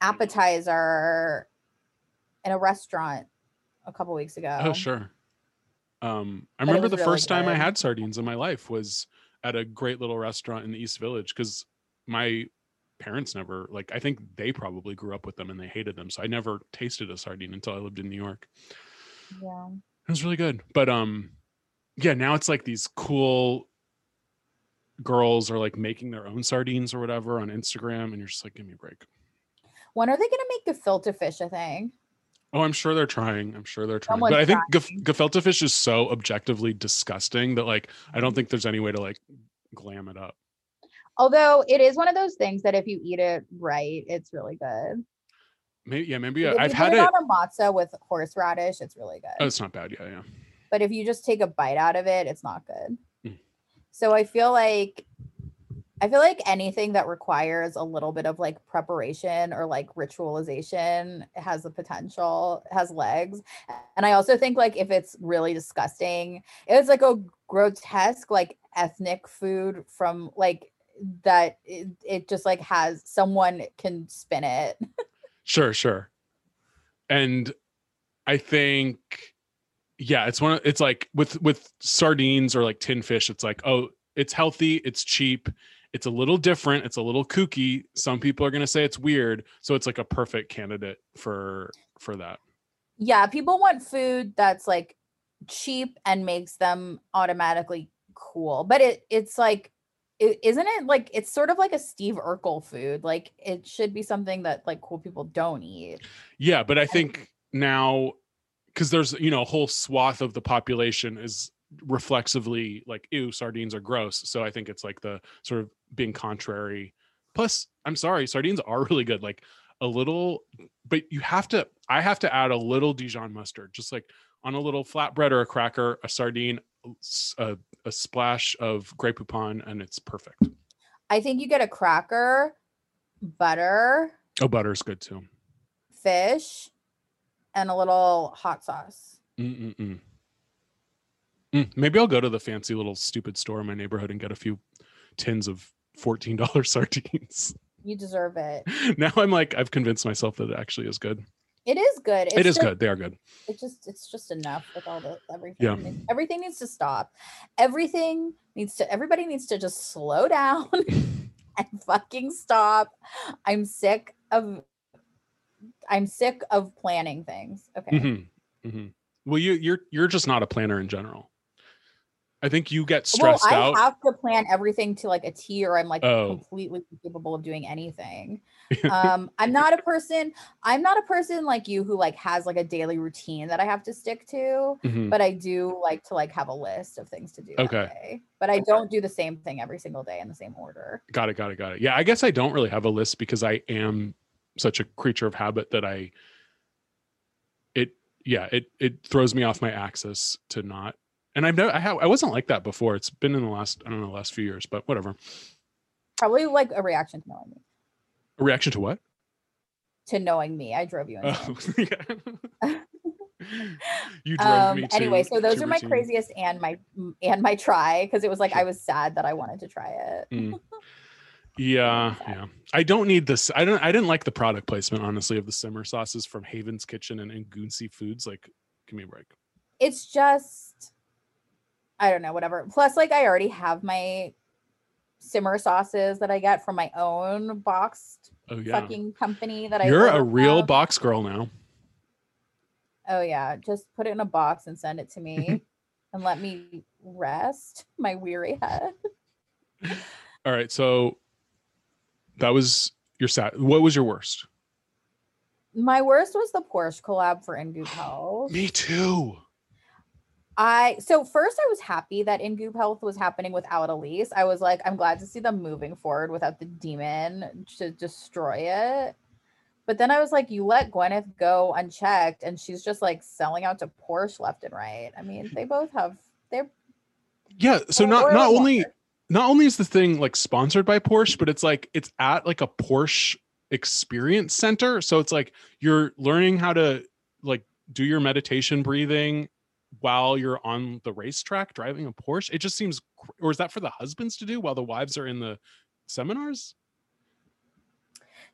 appetizer in a restaurant a couple weeks ago Oh, sure. Um, I But remember the really first time I had sardines in my life was at a great little restaurant in the East Village because my parents never like. I think they probably grew up with them and they hated them, so I never tasted a sardine until I lived in New York. Yeah. It was really good, but um, yeah. Now it's like these cool girls are like making their own sardines or whatever on Instagram, and you're just like, give me a break. When are they gonna make the gefilte fish a thing? Oh, I'm sure they're trying. I'm sure they're trying. Someone's but I think gef- gefilte fish is so objectively disgusting that like I Mm-hmm. don't think there's any way to like glam it up. Although it is one of those things that if you eat it right, it's really good. Maybe yeah, maybe Like, I've you had put it. on a matzo with horseradish, it's really good. Oh, it's not bad. Yeah, yeah. but if you just take a bite out of it, it's not good. So I feel like I feel like anything that requires a little bit of like preparation or like ritualization has the potential, has legs. And I also think like if it's really disgusting, it's like a grotesque like ethnic food from like that it, it just like has someone can spin it. Sure, sure. And I think yeah, it's one of it's like with with sardines or like tin fish, it's like, oh, it's healthy, it's cheap, it's a little different, it's a little kooky. Some people are gonna say it's weird. So it's like a perfect candidate for for that. yeah people want food that's like cheap and makes them automatically cool but it it's like is isn't it like it's sort of like a steve urkel food like it should be something that like cool people don't eat Yeah, but I think now because there's you know a whole swath of the population is reflexively like ew sardines are gross. So i think it's like the sort of being contrary. Plus i'm sorry sardines are really good like a little but you have to i have to add a little dijon mustard just like on a little flatbread or a cracker a sardine a splash of grey poupon and it's perfect. I think you get a cracker butter oh butter's good too. fish and a little hot sauce Mm-mm-mm. Mm, maybe I'll go to the fancy little stupid store in my neighborhood and get a few tins of $14 sardines. you deserve it now I'm like, I've convinced myself that it actually is good. it is good It is just- good. They are good. it just it's just enough with all the everything Yeah. Everything needs to stop everything needs to everybody needs to just slow down and fucking stop i'm sick of i'm sick of planning things okay Mhm, mhm. Well, you, you're you're just not a planner in general. I think you get well stressed i out. I have to plan everything to like a t or i'm like Oh. completely incapable of doing anything um i'm not a person i'm not a person like you who like has like a daily routine that i have to stick to Mhm. but I do like to like have a list of things to do. Okay. day. But I don't do the same thing every single day in the same order. Got it. Got it. Got it. Yeah, I guess I don't really have a list because I am such a creature of habit that I it yeah it it throws me off my axis to not. And I've never I have I wasn't like that before. It's been in the last I don't know the last few years, but whatever. Probably like a reaction to knowing me. A reaction to what? To knowing me, I drove you into. Oh, you drove Um, me to anyway, so those are my routine. craziest and my and my try because it was like I was sad that I wanted to try it. Mm. Yeah, yeah. I don't need this. I don't. I didn't like the product placement, honestly, of the simmer sauces from Haven's Kitchen and, and Goonsey Foods. Like, give me a break. It's just I don't know, whatever. Plus, like I already have my simmer sauces that I get from my own boxed Oh yeah, fucking company that I you're a real from. box girl now. Oh yeah, just put it in a box and send it to me and let me rest my weary head. All right, so that was your sad. What was your worst? My worst was the Porsche collab for In Goop Health. Me too. I so first I was happy that In Goop Health was happening without Elise. I was like, I'm glad to see them moving forward without the demon to destroy it. But then I was like, you let Gwyneth go unchecked, and she's just like selling out to Porsche left and right. I mean, they both have they're Yeah. So not not only Walker. Not only is the thing like sponsored by Porsche, but it's like it's at like a Porsche experience center. So it's like you're learning how to like do your meditation breathing while you're on the racetrack driving a Porsche. It just seems or is that for the husbands to do while the wives are in the seminars?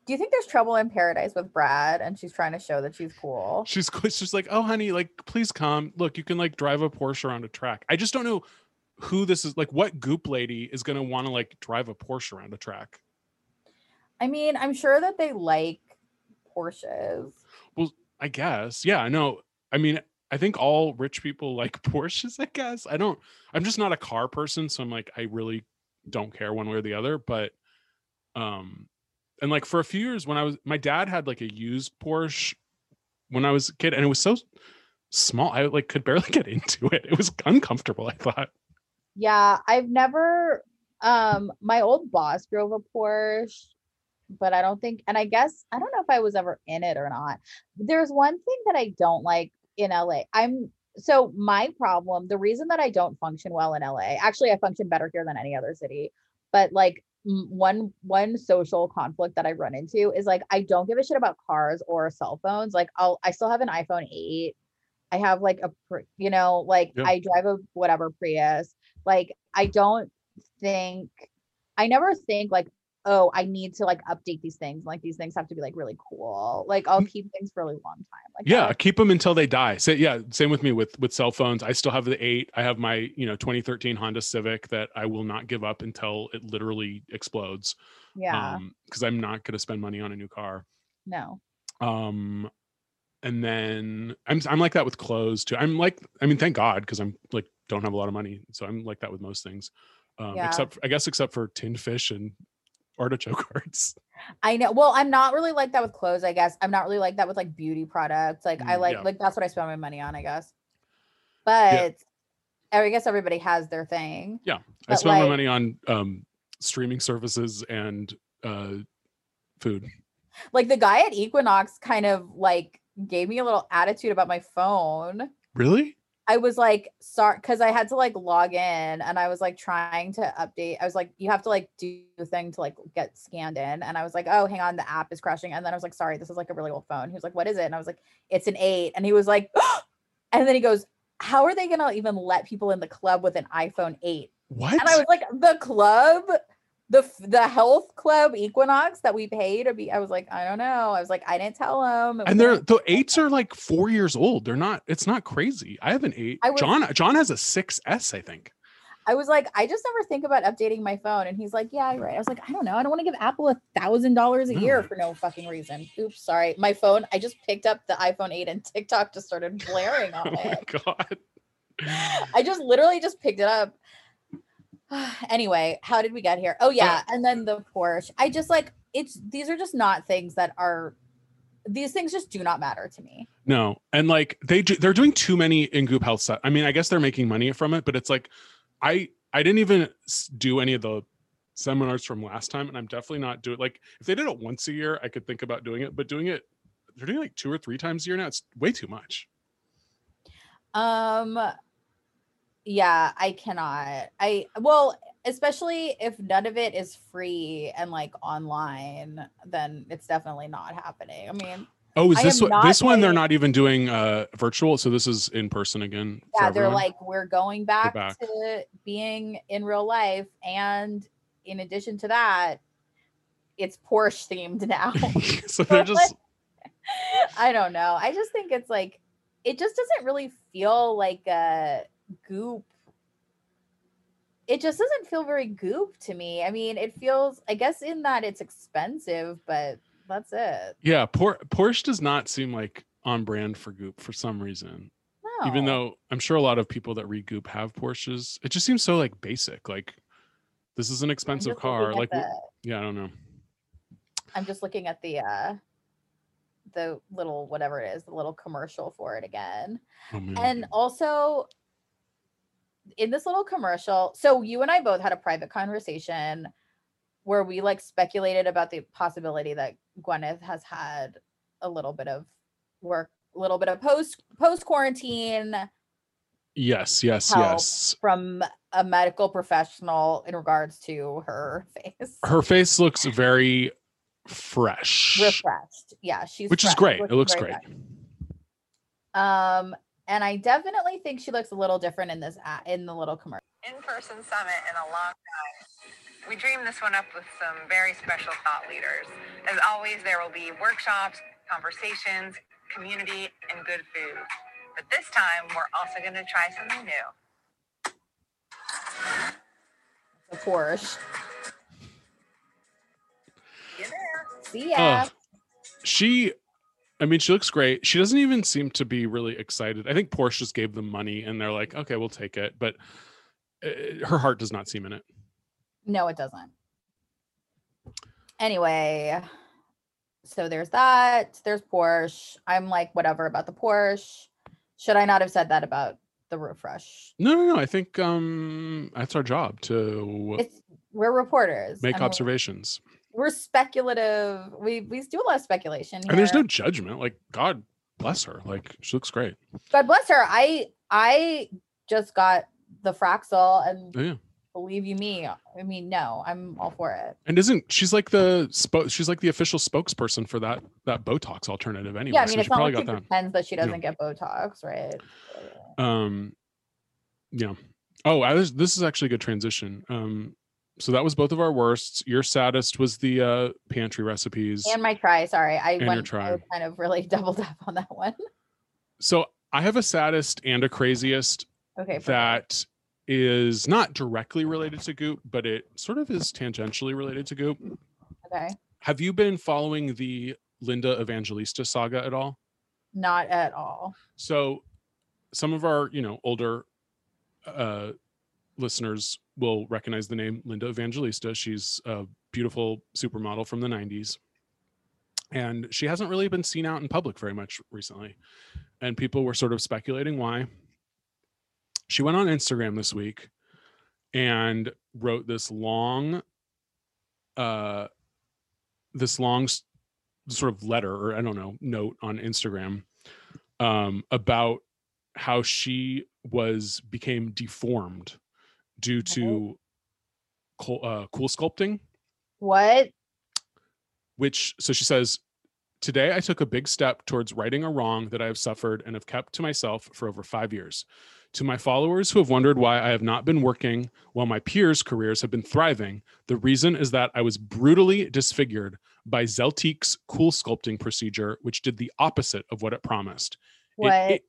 Do you think there's trouble in paradise with Brad and she's trying to show that she's cool? She's just like, "Oh honey, like please come. Look, you can like drive a Porsche around a track." I just don't know who this is like what goop lady is going to want to like drive a Porsche around a track. I mean, I'm sure that they like Porsches. Well, I guess. Yeah, I know. I mean, I think all rich people like Porsches, I guess. I don't I'm just not a car person, so I'm like I really don't care one way or the other, but um and like for a few years when I was my dad had like a used Porsche when I was a kid and it was so small I like could barely get into it. It was uncomfortable, I thought. Yeah, I've never um my old boss drove a Porsche, but I don't think and I guess I don't know if I was ever in it or not. There's one thing that I don't like in LA. I'm so my problem, the reason that I don't function well in LA, actually I function better here than any other city, but like one one social conflict that I run into is like I don't give a shit about cars or cell phones. Like I'll I still have an iPhone 8. I have like a you know, like Yeah. I drive a whatever Prius. Like I don't think I never think like oh I need to like update these things. Like these things have to be like really cool. Like I'll keep things for a really long time. Like Yeah, keep them until they die. So yeah, same with me with with cell phones. I still have the 8. I have my, you know, 2013 Honda Civic that I will not give up until it literally explodes. yeah. Um because I'm not going to spend money on a new car. no. um and then i'm i'm like that with clothes too i'm like i mean thank god because i'm like don't have a lot of money so i'm like that with most things um Yeah. except i guess except for tinned fish and artichoke hearts I know. Well, I'm not really like that with clothes, I guess. I'm not really like that with like beauty products. Like I Mm, like yeah. like that's what I spend my money on, I guess. But I guess everybody has their thing. Yeah. I spend my money on um streaming services and uh food Like the guy at Equinox kind of like gave me a little attitude about my phone. really I was like, sorry, because I had to like log in and I was like trying to update. I was like, you have to like do the thing to like get scanned in. And I was like, oh, hang on, the app is crashing. And then I was like, sorry, this is like a really old phone. He was like, what is it? And I was like, it's an eight. And he was like, and then he goes, how are they gonna even let people in the club with an iPhone 8? what And I was like, the club, the the health club Equinox that we pay to be. I was like, I don't know. I was like, I didn't tell him. It and they're an- the eights are like four years old they're not it's not crazy i have an eight was- john john has a 6s i think I was like, I just never think about updating my phone. And he's like, Yeah, you're right. I was like, I don't know. I don't want to give Apple a thousand dollars a year for no fucking reason. Oops, sorry. My phone, I just picked up the iPhone 8 and TikTok just started blaring oh on my it. god I just literally just picked it up. anyway, how did we get here? Oh yeah, and then the Porsche. I just like it's these are just not things that are these things just do not matter to me. No, and like they do, they're doing too many in Goop Health set. I mean, I guess they're making money from it, but it's like I I didn't even do any of the seminars from last time, and I'm definitely not doing like if they did it once a year, I could think about doing it, but doing it they're doing like two or three times a year now. It's way too much. Um yeah, I cannot. I well, especially if none of it is free and like online, then it's definitely not happening. I mean, Oh, is this one, this one? They're not even doing uh virtual, so this is in person again. yeah, they're everyone? like we're going back, back. to being in real life and in addition to that, it's Porsche themed now. so they're just I don't know. I just think it's like it just doesn't really feel like a goop. It just doesn't feel very goop to me. I mean, it feels I guess in that it's expensive, but that's it. yeah. Por- Porsche does not seem like on brand for Goop for some reason. No. even though I'm sure a lot of people that read Goop have Porsches, it just seems so like basic. Like this is an expensive car. Like the- yeah, I don't know. I'm just looking at the uh the little whatever it is, the little commercial for it again. Oh. And also in this little commercial, so you and I both had a private conversation where we like speculated about the possibility that Gwyneth has had a little bit of work, a little bit of post post quarantine yes, yes, yes. from a medical professional in regards to her face. Her face looks very fresh, refreshed. Yeah, she's which is fresh, great. It looks great. fresh. Um, and I definitely think she looks a little different in this a- in the little commercial. in-person summit in a long time. We dreamed this one up with some very special thought leaders. As always, there will be workshops, conversations, community, and good food. But this time, we're also going to try something new. The Porsche. You? See ya. Ugh. she i mean she looks great she doesn't even seem to be really excited i think porsche just gave them money and they're like okay we'll take it but uh, her heart does not seem in it No, it doesn't. Anyway, so there's that. There's Porsche. I'm like, whatever about the Porsche. Should I not have said that about the refresh? no no no i think um that's our job to It's we're reporters. make observations We're speculative. We we do a lot of speculation. and there's no judgment like god bless her like she looks great God bless her. I I just got the Fraxel and yeah believe you me. I mean, no, I'm all for it. and isn't she's like the spo- she's like the official spokesperson for that that botox alternative anyway yeah, I so mean, it's she not probably like she that pretends that she doesn't get Botox, right? um yeah oh I was, this is actually a good transition um so that was both of our worsts your saddest was the uh pantry recipes And my try, sorry, I And your went try. I kind of really doubled up on that one. so i have a saddest and a craziest Okay, perfect. that is not directly related to goop but it sort of is tangentially related to goop okay, have you been following the linda evangelista saga at all not at all. So some of our, you know, older uh listeners will recognize the name Linda Evangelista. She's a beautiful supermodel from the 90s. And she hasn't really been seen out in public very much recently. And people were sort of speculating why. She went on Instagram this week and wrote this long uh this long sort of letter or I don't know, note on Instagram um, about how she was became deformed due to cool, uh, cool sculpting. What? Which so she says, today I took a big step towards righting a wrong that I have suffered and have kept to myself for over five years. To my followers who have wondered why I have not been working while my peers' careers have been thriving, the reason is that I was brutally disfigured by Zeltiq's cool sculpting procedure, which did the opposite of what it promised. What? It, it,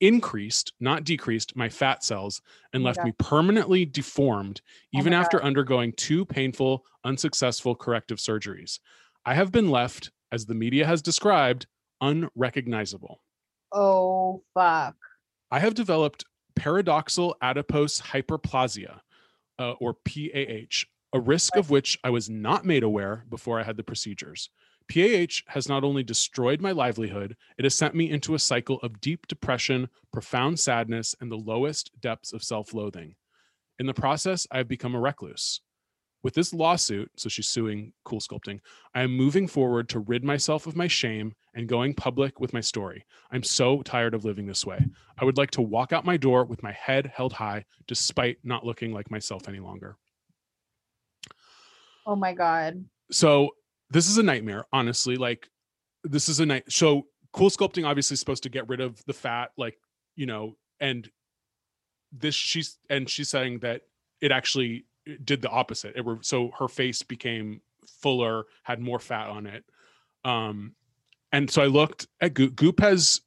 increased, not decreased, my fat cells and Oh left God. me permanently deformed, Oh even my after undergoing two painful, unsuccessful corrective surgeries. I have been left, as the media has described, unrecognizable. oh fuck. I have developed paradoxal adipose hyperplasia, uh, or PAH, a risk of which I was not made aware before I had the procedures. PAH has not only destroyed my livelihood, it has sent me into a cycle of deep depression, profound sadness, and the lowest depths of self loathing. In the process, I have become a recluse. With this lawsuit, so she's suing Cool Sculpting, I am moving forward to rid myself of my shame and going public with my story. I'm so tired of living this way. I would like to walk out my door with my head held high, despite not looking like myself any longer. Oh my god. So this is a nightmare, honestly. Like this is a night. So cool sculpting obviously is supposed to get rid of the fat, like you know, and this she's and she's saying that it actually did the opposite. It were so her face became fuller, had more fat on it. Um, and so I looked at Goop. Goop has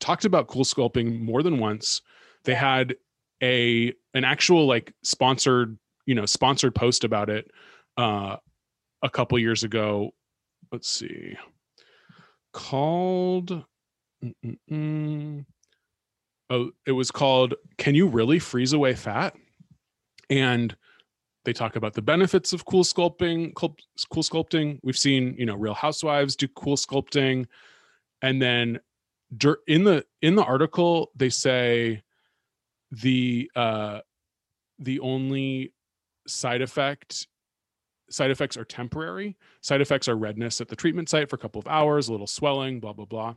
talked about cool sculpting more than once. They had a an actual like sponsored, you know, sponsored post about it uh a couple years ago. Let's see. Called. Oh, it was called Can You Really Freeze Away Fat? And they talk about the benefits of cool sculpting, cool sculpting. We've seen, you know, Real Housewives do cool sculpting. And then in the in the article they say the uh the only side effect side effects are temporary. Side effects are redness at the treatment site for a couple of hours a little swelling blah blah blah.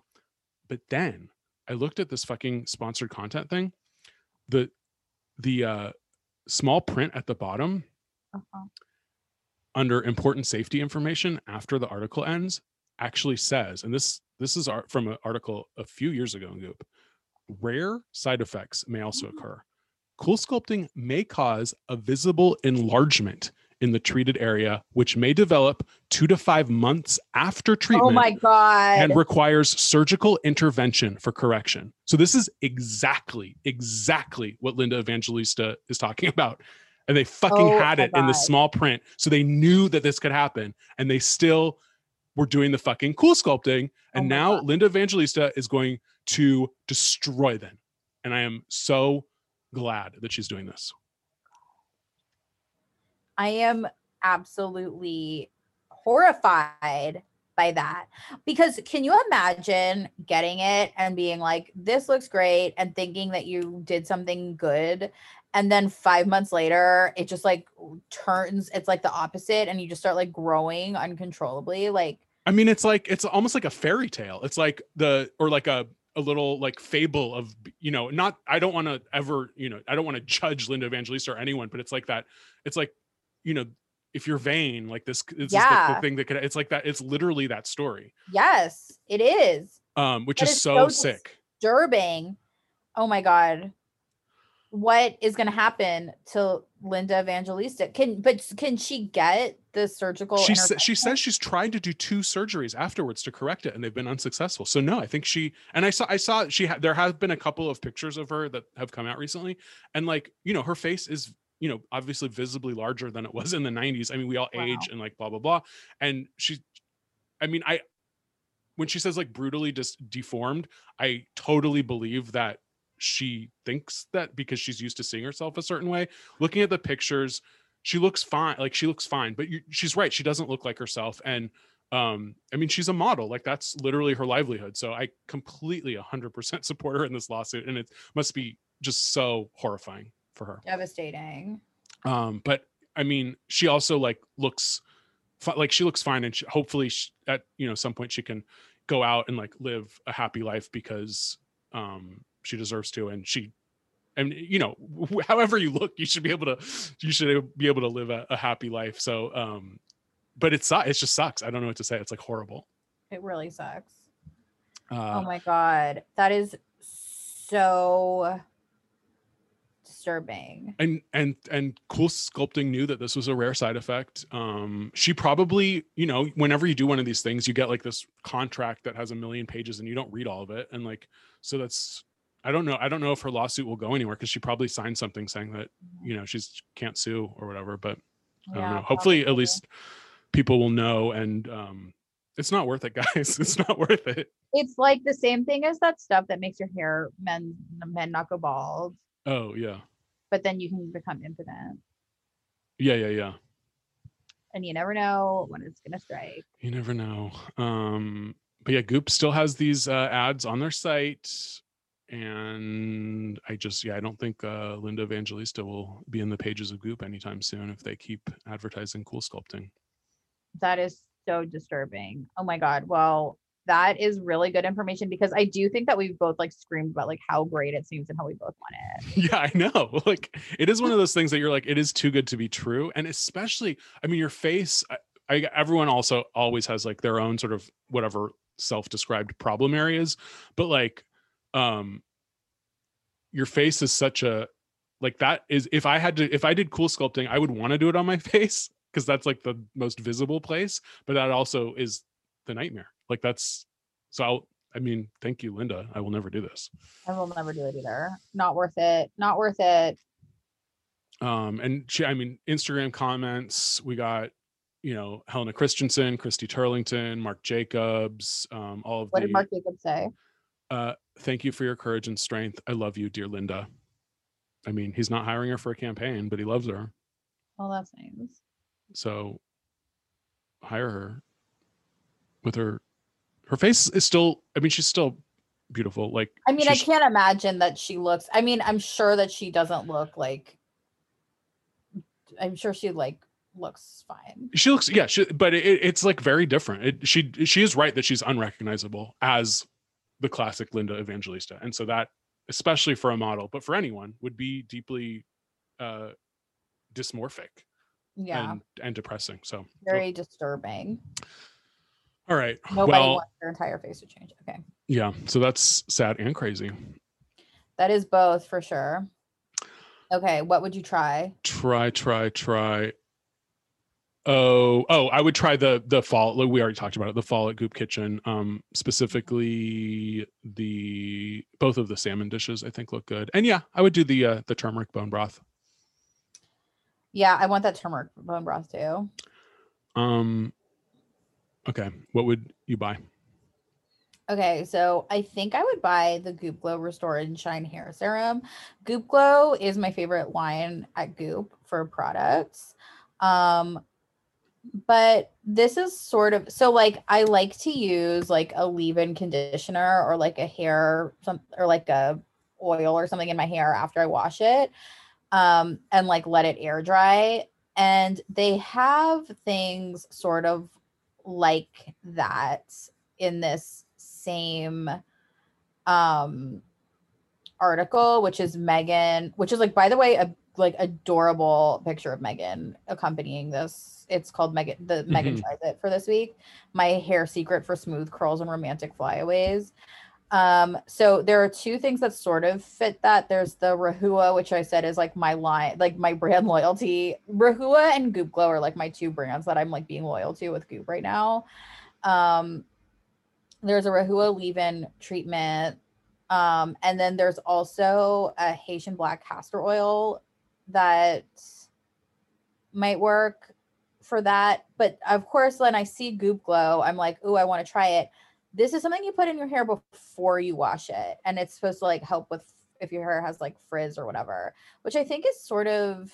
But then i looked at this fucking sponsored content thing. The the uh small print at the bottom Uh-huh. under important safety information after the article ends actually says and this this is from an article a few years ago in goop rare side effects may also occur. Cool sculpting may cause a visible enlargement in the treated area which may develop two to five months after treatment Oh my god. and requires surgical intervention for correction. So this is exactly, exactly what Linda Evangelista is talking about. And they fucking Oh had it in the small print. So they knew that this could happen and they still we're doing the fucking cool sculpting. And Oh now God. Linda Evangelista is going to destroy them. And I am so glad that she's doing this. I am absolutely horrified by that because can you imagine getting it and being like this looks great and thinking that you did something good and then 5 months later it just like turns it's like the opposite and you just start like growing uncontrollably like I mean, it's like it's almost like a fairy tale. It's like the or like a a little like fable of you know not I don't want to ever you know I don't want to judge Linda Evangelista or anyone, but it's like that. It's like you know if you're vain like this, this is the, the Yeah. thing that could. It's like that. It's literally that story, yes it is um, which is is so, so sick. disturbing oh my god what is going to happen to Linda Evangelista can but can she get the surgical She sa- she says she's tried to do two surgeries afterwards to correct it, and they've been unsuccessful. So no, I think she and I saw I saw she had there have been a couple of pictures of her that have come out recently, and like you know her face is you know obviously visibly larger than it was in the 90s. I mean we all Wow. age and like blah blah blah, and she, I mean I when she says like brutally just deformed, I totally believe that she thinks that because she's used to seeing herself a certain way. Looking at the pictures, she looks fine. Like she looks fine, but you, she's right. She doesn't look like herself. And um, I mean, she's a model. Like that's literally her livelihood. So I completely 100% support her in this lawsuit, and it must be just so horrifying for her. Devastating. Um but i mean she also like looks like she looks fine and she, hopefully she, at you know some point she can go out and like live a happy life because um she deserves to and she and you know however you look you should be able to you should be able to live a, a happy life. So um but it's it just sucks. I don't know what to say. It's like horrible. It really sucks. Uh oh my god. That is so disturbing. And and and cool sculpting knew that this was a rare side effect. Um she probably you know whenever you do one of these things you get like this contract that has a million pages and you don't read all of it. And like so that's i don't know i don't know if her lawsuit will go anywhere because she probably signed something saying that you know she's can't sue or whatever but i don't know. Hopefully at least people will know and um it's not worth it guys. It's not worth it. It's like the same thing as that stuff that makes your hair men men not go bald. Oh yeah but then you can become impotent. Yeah yeah yeah. And you never know when it's gonna strike. You never know. Um, but yeah, Goop still has these uh, ads on their site, and I just yeah, I don't think uh, Linda Evangelista will be in the pages of Goop anytime soon if they keep advertising cool sculpting. that is so disturbing. Oh my god. Well that is really good information because i do think that we've both like screamed about like how great it seems and how we both want it yeah, I know. Like it is one of those things that you're like, it is too good to be true, and especially, I mean, your face. I, I everyone also always has like their own sort of whatever self-described problem areas, but like, um, your face is such a like that is if I had to if I did cool sculpting, I would want to do it on my face because that's like the most visible place, but that also is the nightmare. Like that's so I'll I mean, thank you, Linda. I will never do this. i will never do it either. Not worth it not worth it. Um and she i mean instagram comments we got you know helena christensen christy turlington marc jacobs um all of what the did marc jacobs say? Uh thank you for your courage and strength. I love you dear linda. I mean he's not hiring her for a campaign but he loves her. Oh that's nice so hire her with her her face is still i mean she's still beautiful like I mean, I can't imagine that she looks. I mean, I'm sure that she doesn't look like. I'm sure she like looks fine. she looks yeah she, but it, it's like very different it, she she is right that she's unrecognizable as the classic linda evangelista and so that especially for a model but for anyone would be deeply uh dysmorphic Yeah, and and depressing so very disturbing. All right. Nobody well wants their entire face to change. Okay, yeah. So that's sad and crazy. That is both for sure. Okay, what would you try? try try try. Oh oh i would try the the fall we already talked about it the fall at goop kitchen. Um specifically the both of the salmon dishes i think look good. And yeah i would do the uh the turmeric bone broth. Yeah, I want that turmeric bone broth too. um Okay. What would you buy? Okay, so I think I would buy the Goop Glow Restore and Shine Hair Serum. Goop Glow is my favorite line at Goop for products. Um, but this is sort of so like I like to use like a leave-in conditioner or like a hair some or like a oil or something in my hair after I wash it um and like let it air dry and they have things sort of like that in this same um article which is Megan which is like by the way a like adorable picture of Megan accompanying this. It's called Megan the Megan Mhm. tries it for this week. My hair secret for smooth curls and romantic flyaways um so there are two things that sort of fit that. There's the rahua which i said is like my line like my brand loyalty. Rahua and goop glow are like my two brands that i'm like being loyal to with goop right now. Um there's a rahua leave-in treatment. Um and then there's also a haitian black castor oil that might work for that. But of course when i see goop glow i'm like oh i want to try it this is something you put in your hair before you wash it and it's supposed to like help with if your hair has like frizz or whatever which i think is sort of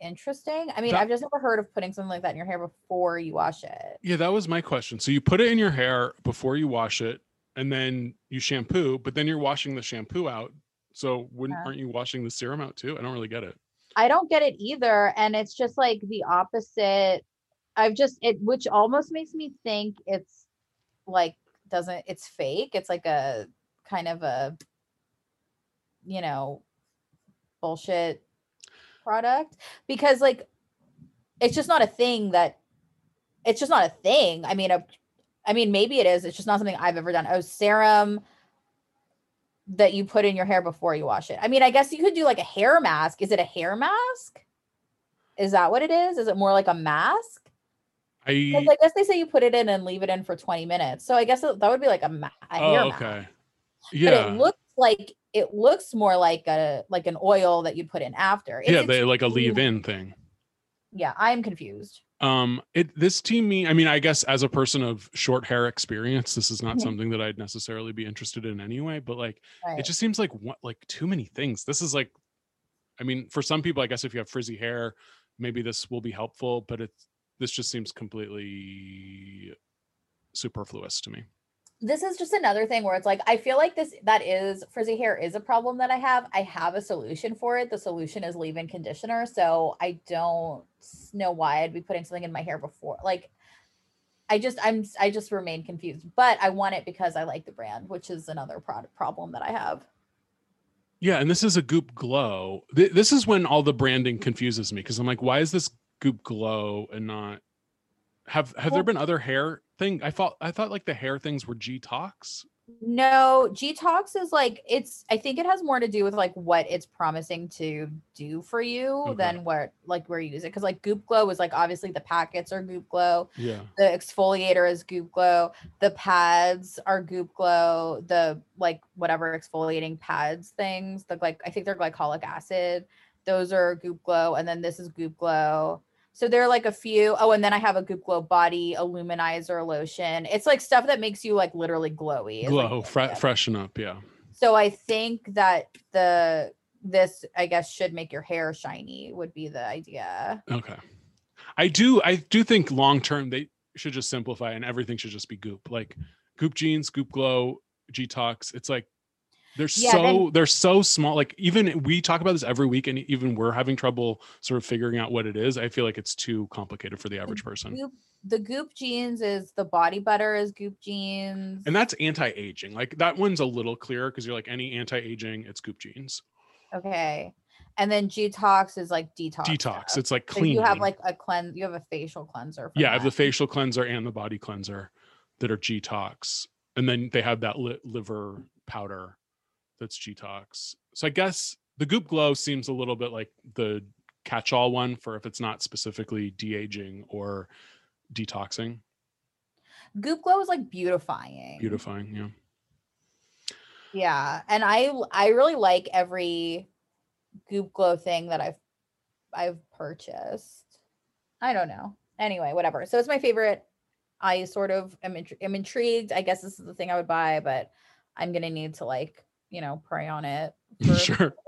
interesting i mean That- i've just never heard of putting something like that in your hair before you wash it Yeah, that was my question. So you put it in your hair before you wash it, and then you shampoo, but then you're washing the shampoo out. So wouldn't Yeah. aren't you washing the serum out too? I don't really get it. I don't get it either. And it's just like the opposite. I've just it which almost makes me think it's like doesn't it's fake. It's like a kind of a you know bullshit product because like it's just not a thing that it's just not a thing. I mean, a, I mean, maybe it is. It's just not something I've ever done. Oh, serum that you put in your hair before you wash it. I mean, I guess you could do like a hair mask. Is it a hair mask? Is that what it is? Is it more like a mask? I I guess they say you put it in and leave it in for 20 minutes. So I guess that would be like a, ma- oh mask. okay. But it looks like it looks more like a like an oil that you'd put in after. yeah, they like a leave-in thing. Yeah, I'm confused. um it this to me i mean i guess as a person of short hair experience this is not Mhm. something that i'd necessarily be interested in anyway but like Right. it just seems like what like too many things this is like i mean for some people i guess if you have frizzy hair maybe this will be helpful but it's this just seems completely superfluous to me this is just another thing where it's like I feel like this that is frizzy hair is a problem that I have. I have a solution for it. The solution is leave-in conditioner. So I don't know why I'd be putting something in my hair before. Like I just I'm I just remain confused. But I want it because I like the brand, which is another product problem that I have. yeah and this is a goop glow Th- this is when all the branding confuses me because i'm like why is this goop glow and not have have there been other hair thing i thought i thought like the hair things were g-tox No, G-Tox is like it's I think it has more to do with like what it's promising to do for you Okay. than what like where you use it. Cause like Goop Glow is like obviously the packets are Goop Glow. yeah the exfoliator is goop glow the pads are goop glow the like whatever exfoliating pads things the like i think they're glycolic acid those are goop glow and then this is goop glow so there are like a few. Oh and then i have a goop glow body illuminizer lotion. It's like stuff that makes you like literally glowy. Is, like, glow fre- freshen up yeah. So i think that the this i guess should make your hair shiny would be the idea. Okay. I do i do think long term they should just simplify and everything should just be goop. Like goop genes goop glow g-tox it's like they're Yeah, so then- they're so small like even we talk about this every week and even we're having trouble sort of figuring out what it is i feel like it's too complicated for the average person goop the goop genes is the body butter is goop genes and that's anti-aging like that one's a little clearer because you're like any anti-aging it's goop genes Okay. And then detox is like detox. detox stuff. it's like So clean you have like a cleanse. You have a facial cleanser. yeah, I have the facial cleanser and the body cleanser that are G-Tox. And then they have that li- liver powder that's G-Tox. So I guess the Goop Glow seems a little bit like the catch-all one for if it's not specifically de-aging or detoxing, Goop glow is like beautifying. beautifying. Yeah. Yeah, and I I really like every Goop glow thing that I've I've purchased. I don't know. Anyway, whatever. So it's my favorite I sort of am, intri- am intrigued. I guess this is the thing I would buy, but I'm gonna need to like you know pray on it. for Sure.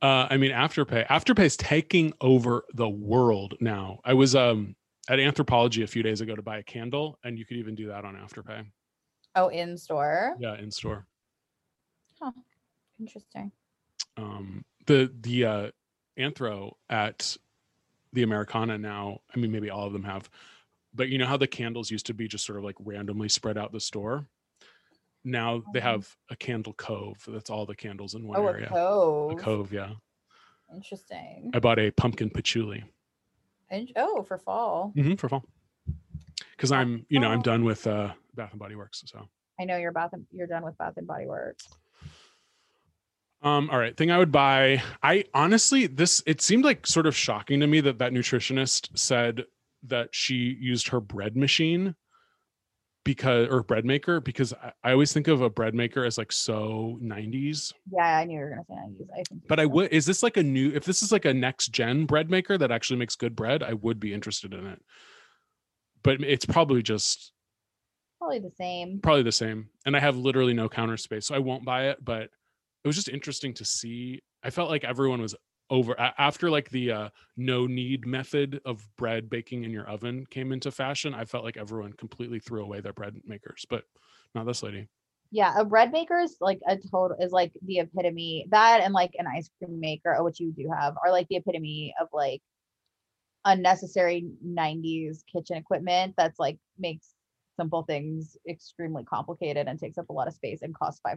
Uh, I mean, Afterpay. Afterpay is taking over the world now. I was um at Anthropologie a few days ago to buy a candle, and you could even do that on Afterpay. Oh, in store. Yeah, in store. Huh. Interesting. Um, the the uh, Anthro at the Americana now. I mean, maybe all of them have, but you know how the candles used to be just sort of like randomly spread out the store. Now they Mhm. have a candle cove. That's all the candles in one Oh, area. a cove. A cove, yeah. Interesting. I bought a pumpkin patchouli. In- oh, for fall. Mm-hmm, for fall. Because I'm, you know, I'm done with uh, Bath and Body Works. So, I know you're Bath and you're done with Bath and Body Works. um, all right, thing I would buy. I honestly, this it seemed like sort of shocking to me that that nutritionist said that she used her bread machine because or bread maker because I, I always think of a bread maker as like so 90s. Yeah, I knew you were gonna say I use. I think. But I would is this like a new if this is like a next gen bread maker that actually makes good bread, I would be interested in it. But it's probably just probably the same. probably the same and i have literally no counter space so i won't buy it but it was just interesting to see i felt like everyone was over after like the uh, no knead method of bread baking in your oven came into fashion i felt like everyone completely threw away their bread makers but not this lady Yeah, a bread maker is like a total is like the epitome. That and like an ice cream maker, which you do have, are like the epitome of like unnecessary 90s kitchen equipment that's like makes simple things extremely complicated and takes up a lot of space and costs $500.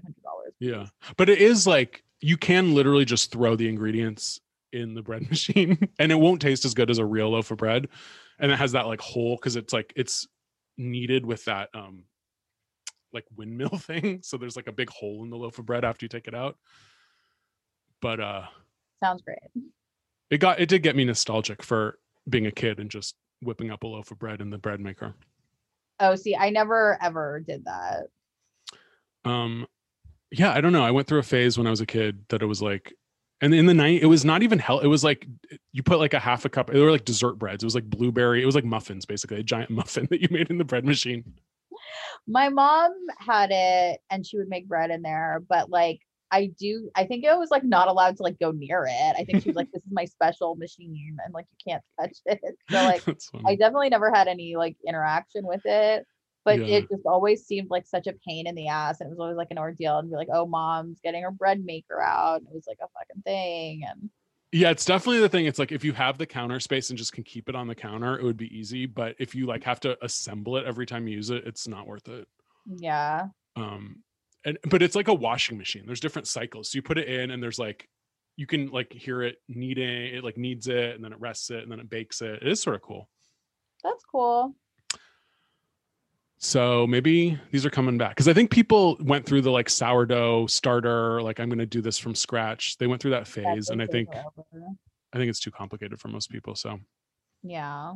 yeah. but it is like you can literally just throw the ingredients in the bread machine and it won't taste as good as a real loaf of bread. And it has that like hole because it's like it's kneaded with that um like windmill thing. So there's like a big hole in the loaf of bread after you take it out. But uh Sounds great. it got it did get me nostalgic for being a kid and just whipping up a loaf of bread in the bread maker Oh, see, I never ever did that. um yeah i don't know i went through a phase when i was a kid that it was like and in the night it was not even hell it was like you put like a half a cup they were like dessert breads it was like blueberry it was like muffins basically a giant muffin that you made in the bread machine My mom had it and she would make bread in there, but like I do, I think it was like not allowed to like go near it. I think she was like, this is my special machine and like you can't touch it. So like I definitely never had any like interaction with it, but Yeah. it just always seemed like such a pain in the ass. And it was always like an ordeal. And be like, oh, mom's getting her bread maker out. And it was like a fucking thing. And yeah it's definitely the thing it's like if you have the counter space and just can keep it on the counter it would be easy but if you like have to assemble it every time you use it it's not worth it yeah, um and but it's like a washing machine. There's different cycles. So you put it in and there's like you can like hear it kneading it like kneads it and then it rests it and then it bakes it. It is sort of cool. That's cool. so maybe these are coming back. Because i think people went through the like sourdough starter like i'm going to do this from scratch. They went through that phase and i think over. i think it's too complicated for most people so. Yeah.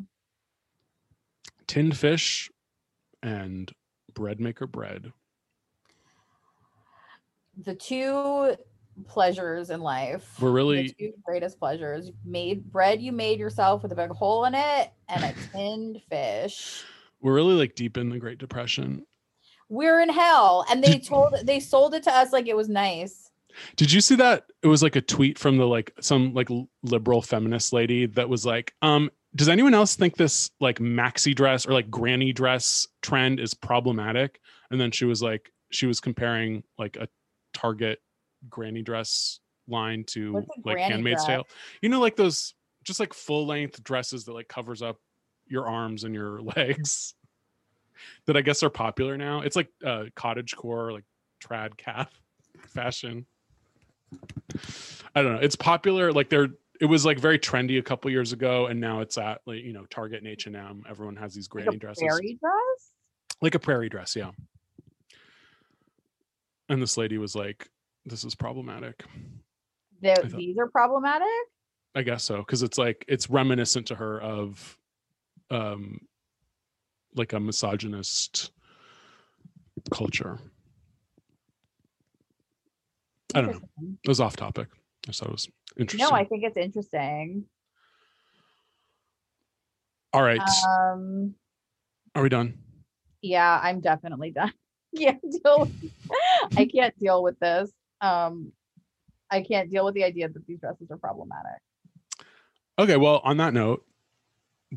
tinned fish and bread maker bread The two pleasures in life. We're the really two greatest pleasures. Made bread you made yourself with a big hole in it and a tinned fish. we're really like deep in the great depression We're in hell. And they told they sold it to us like it was nice. Did you see that? It was like a tweet from the like some like liberal feminist lady that was like, um, does anyone else think this like maxi dress or like granny dress trend is problematic? And then she was like, she was comparing like a Target granny dress line to like Handmaid's dress? Tale. You know, like those just like full length dresses that like covers up your arms and your legs that I guess are popular now. It's like uh cottage core, like trad calf fashion. I don't know. It's popular. Like they're it was like very trendy a couple years ago, and now it's at like you know Target and H and M. Everyone has these Like granny a dresses, prairie dress? like a prairie dress, yeah. And this lady was like, "This is problematic." Thought- these are problematic. I guess so because it's like it's reminiscent to her of, um, like a misogynist culture. I don't know. It was off topic. I thought it was interesting. No, I think it's interesting. All right. Um, Are we done? Yeah, I'm definitely done. can't deal. I can't deal with this. Um, I can't deal with the idea that these dresses are problematic. Okay, well, on that note,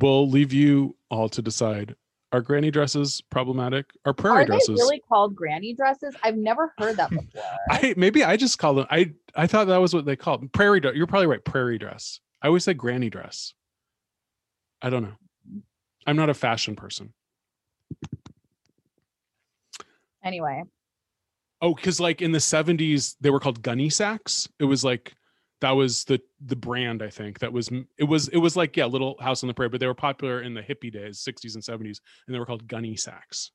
we'll leave you all to decide. Are granny dresses problematic? Are prairie Are dresses? really called granny dresses? I've never heard that before. I maybe I just call them. I I thought that was what they called prairie. You're probably right. Prairie dress. I always say granny dress. I don't know. I'm not a fashion person. anyway, Oh, because like in the 70s, they were called gunny sacks. It was like that was the the brand I think that was it was it was like yeah, Little House on the Prairie, but they were popular in the hippie days, 60s and 70s, and they were called gunny sacks.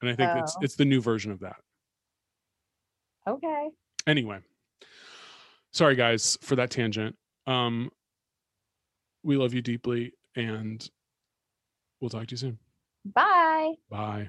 And I think it's Oh. it's the new version of that. okay. Anyway, sorry guys for that tangent. Um, we love you deeply, and we'll talk to you soon. Bye. Bye.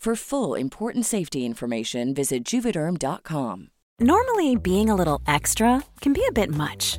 For full important safety information, visit juvederm.com. Normally, being a little extra can be a bit much,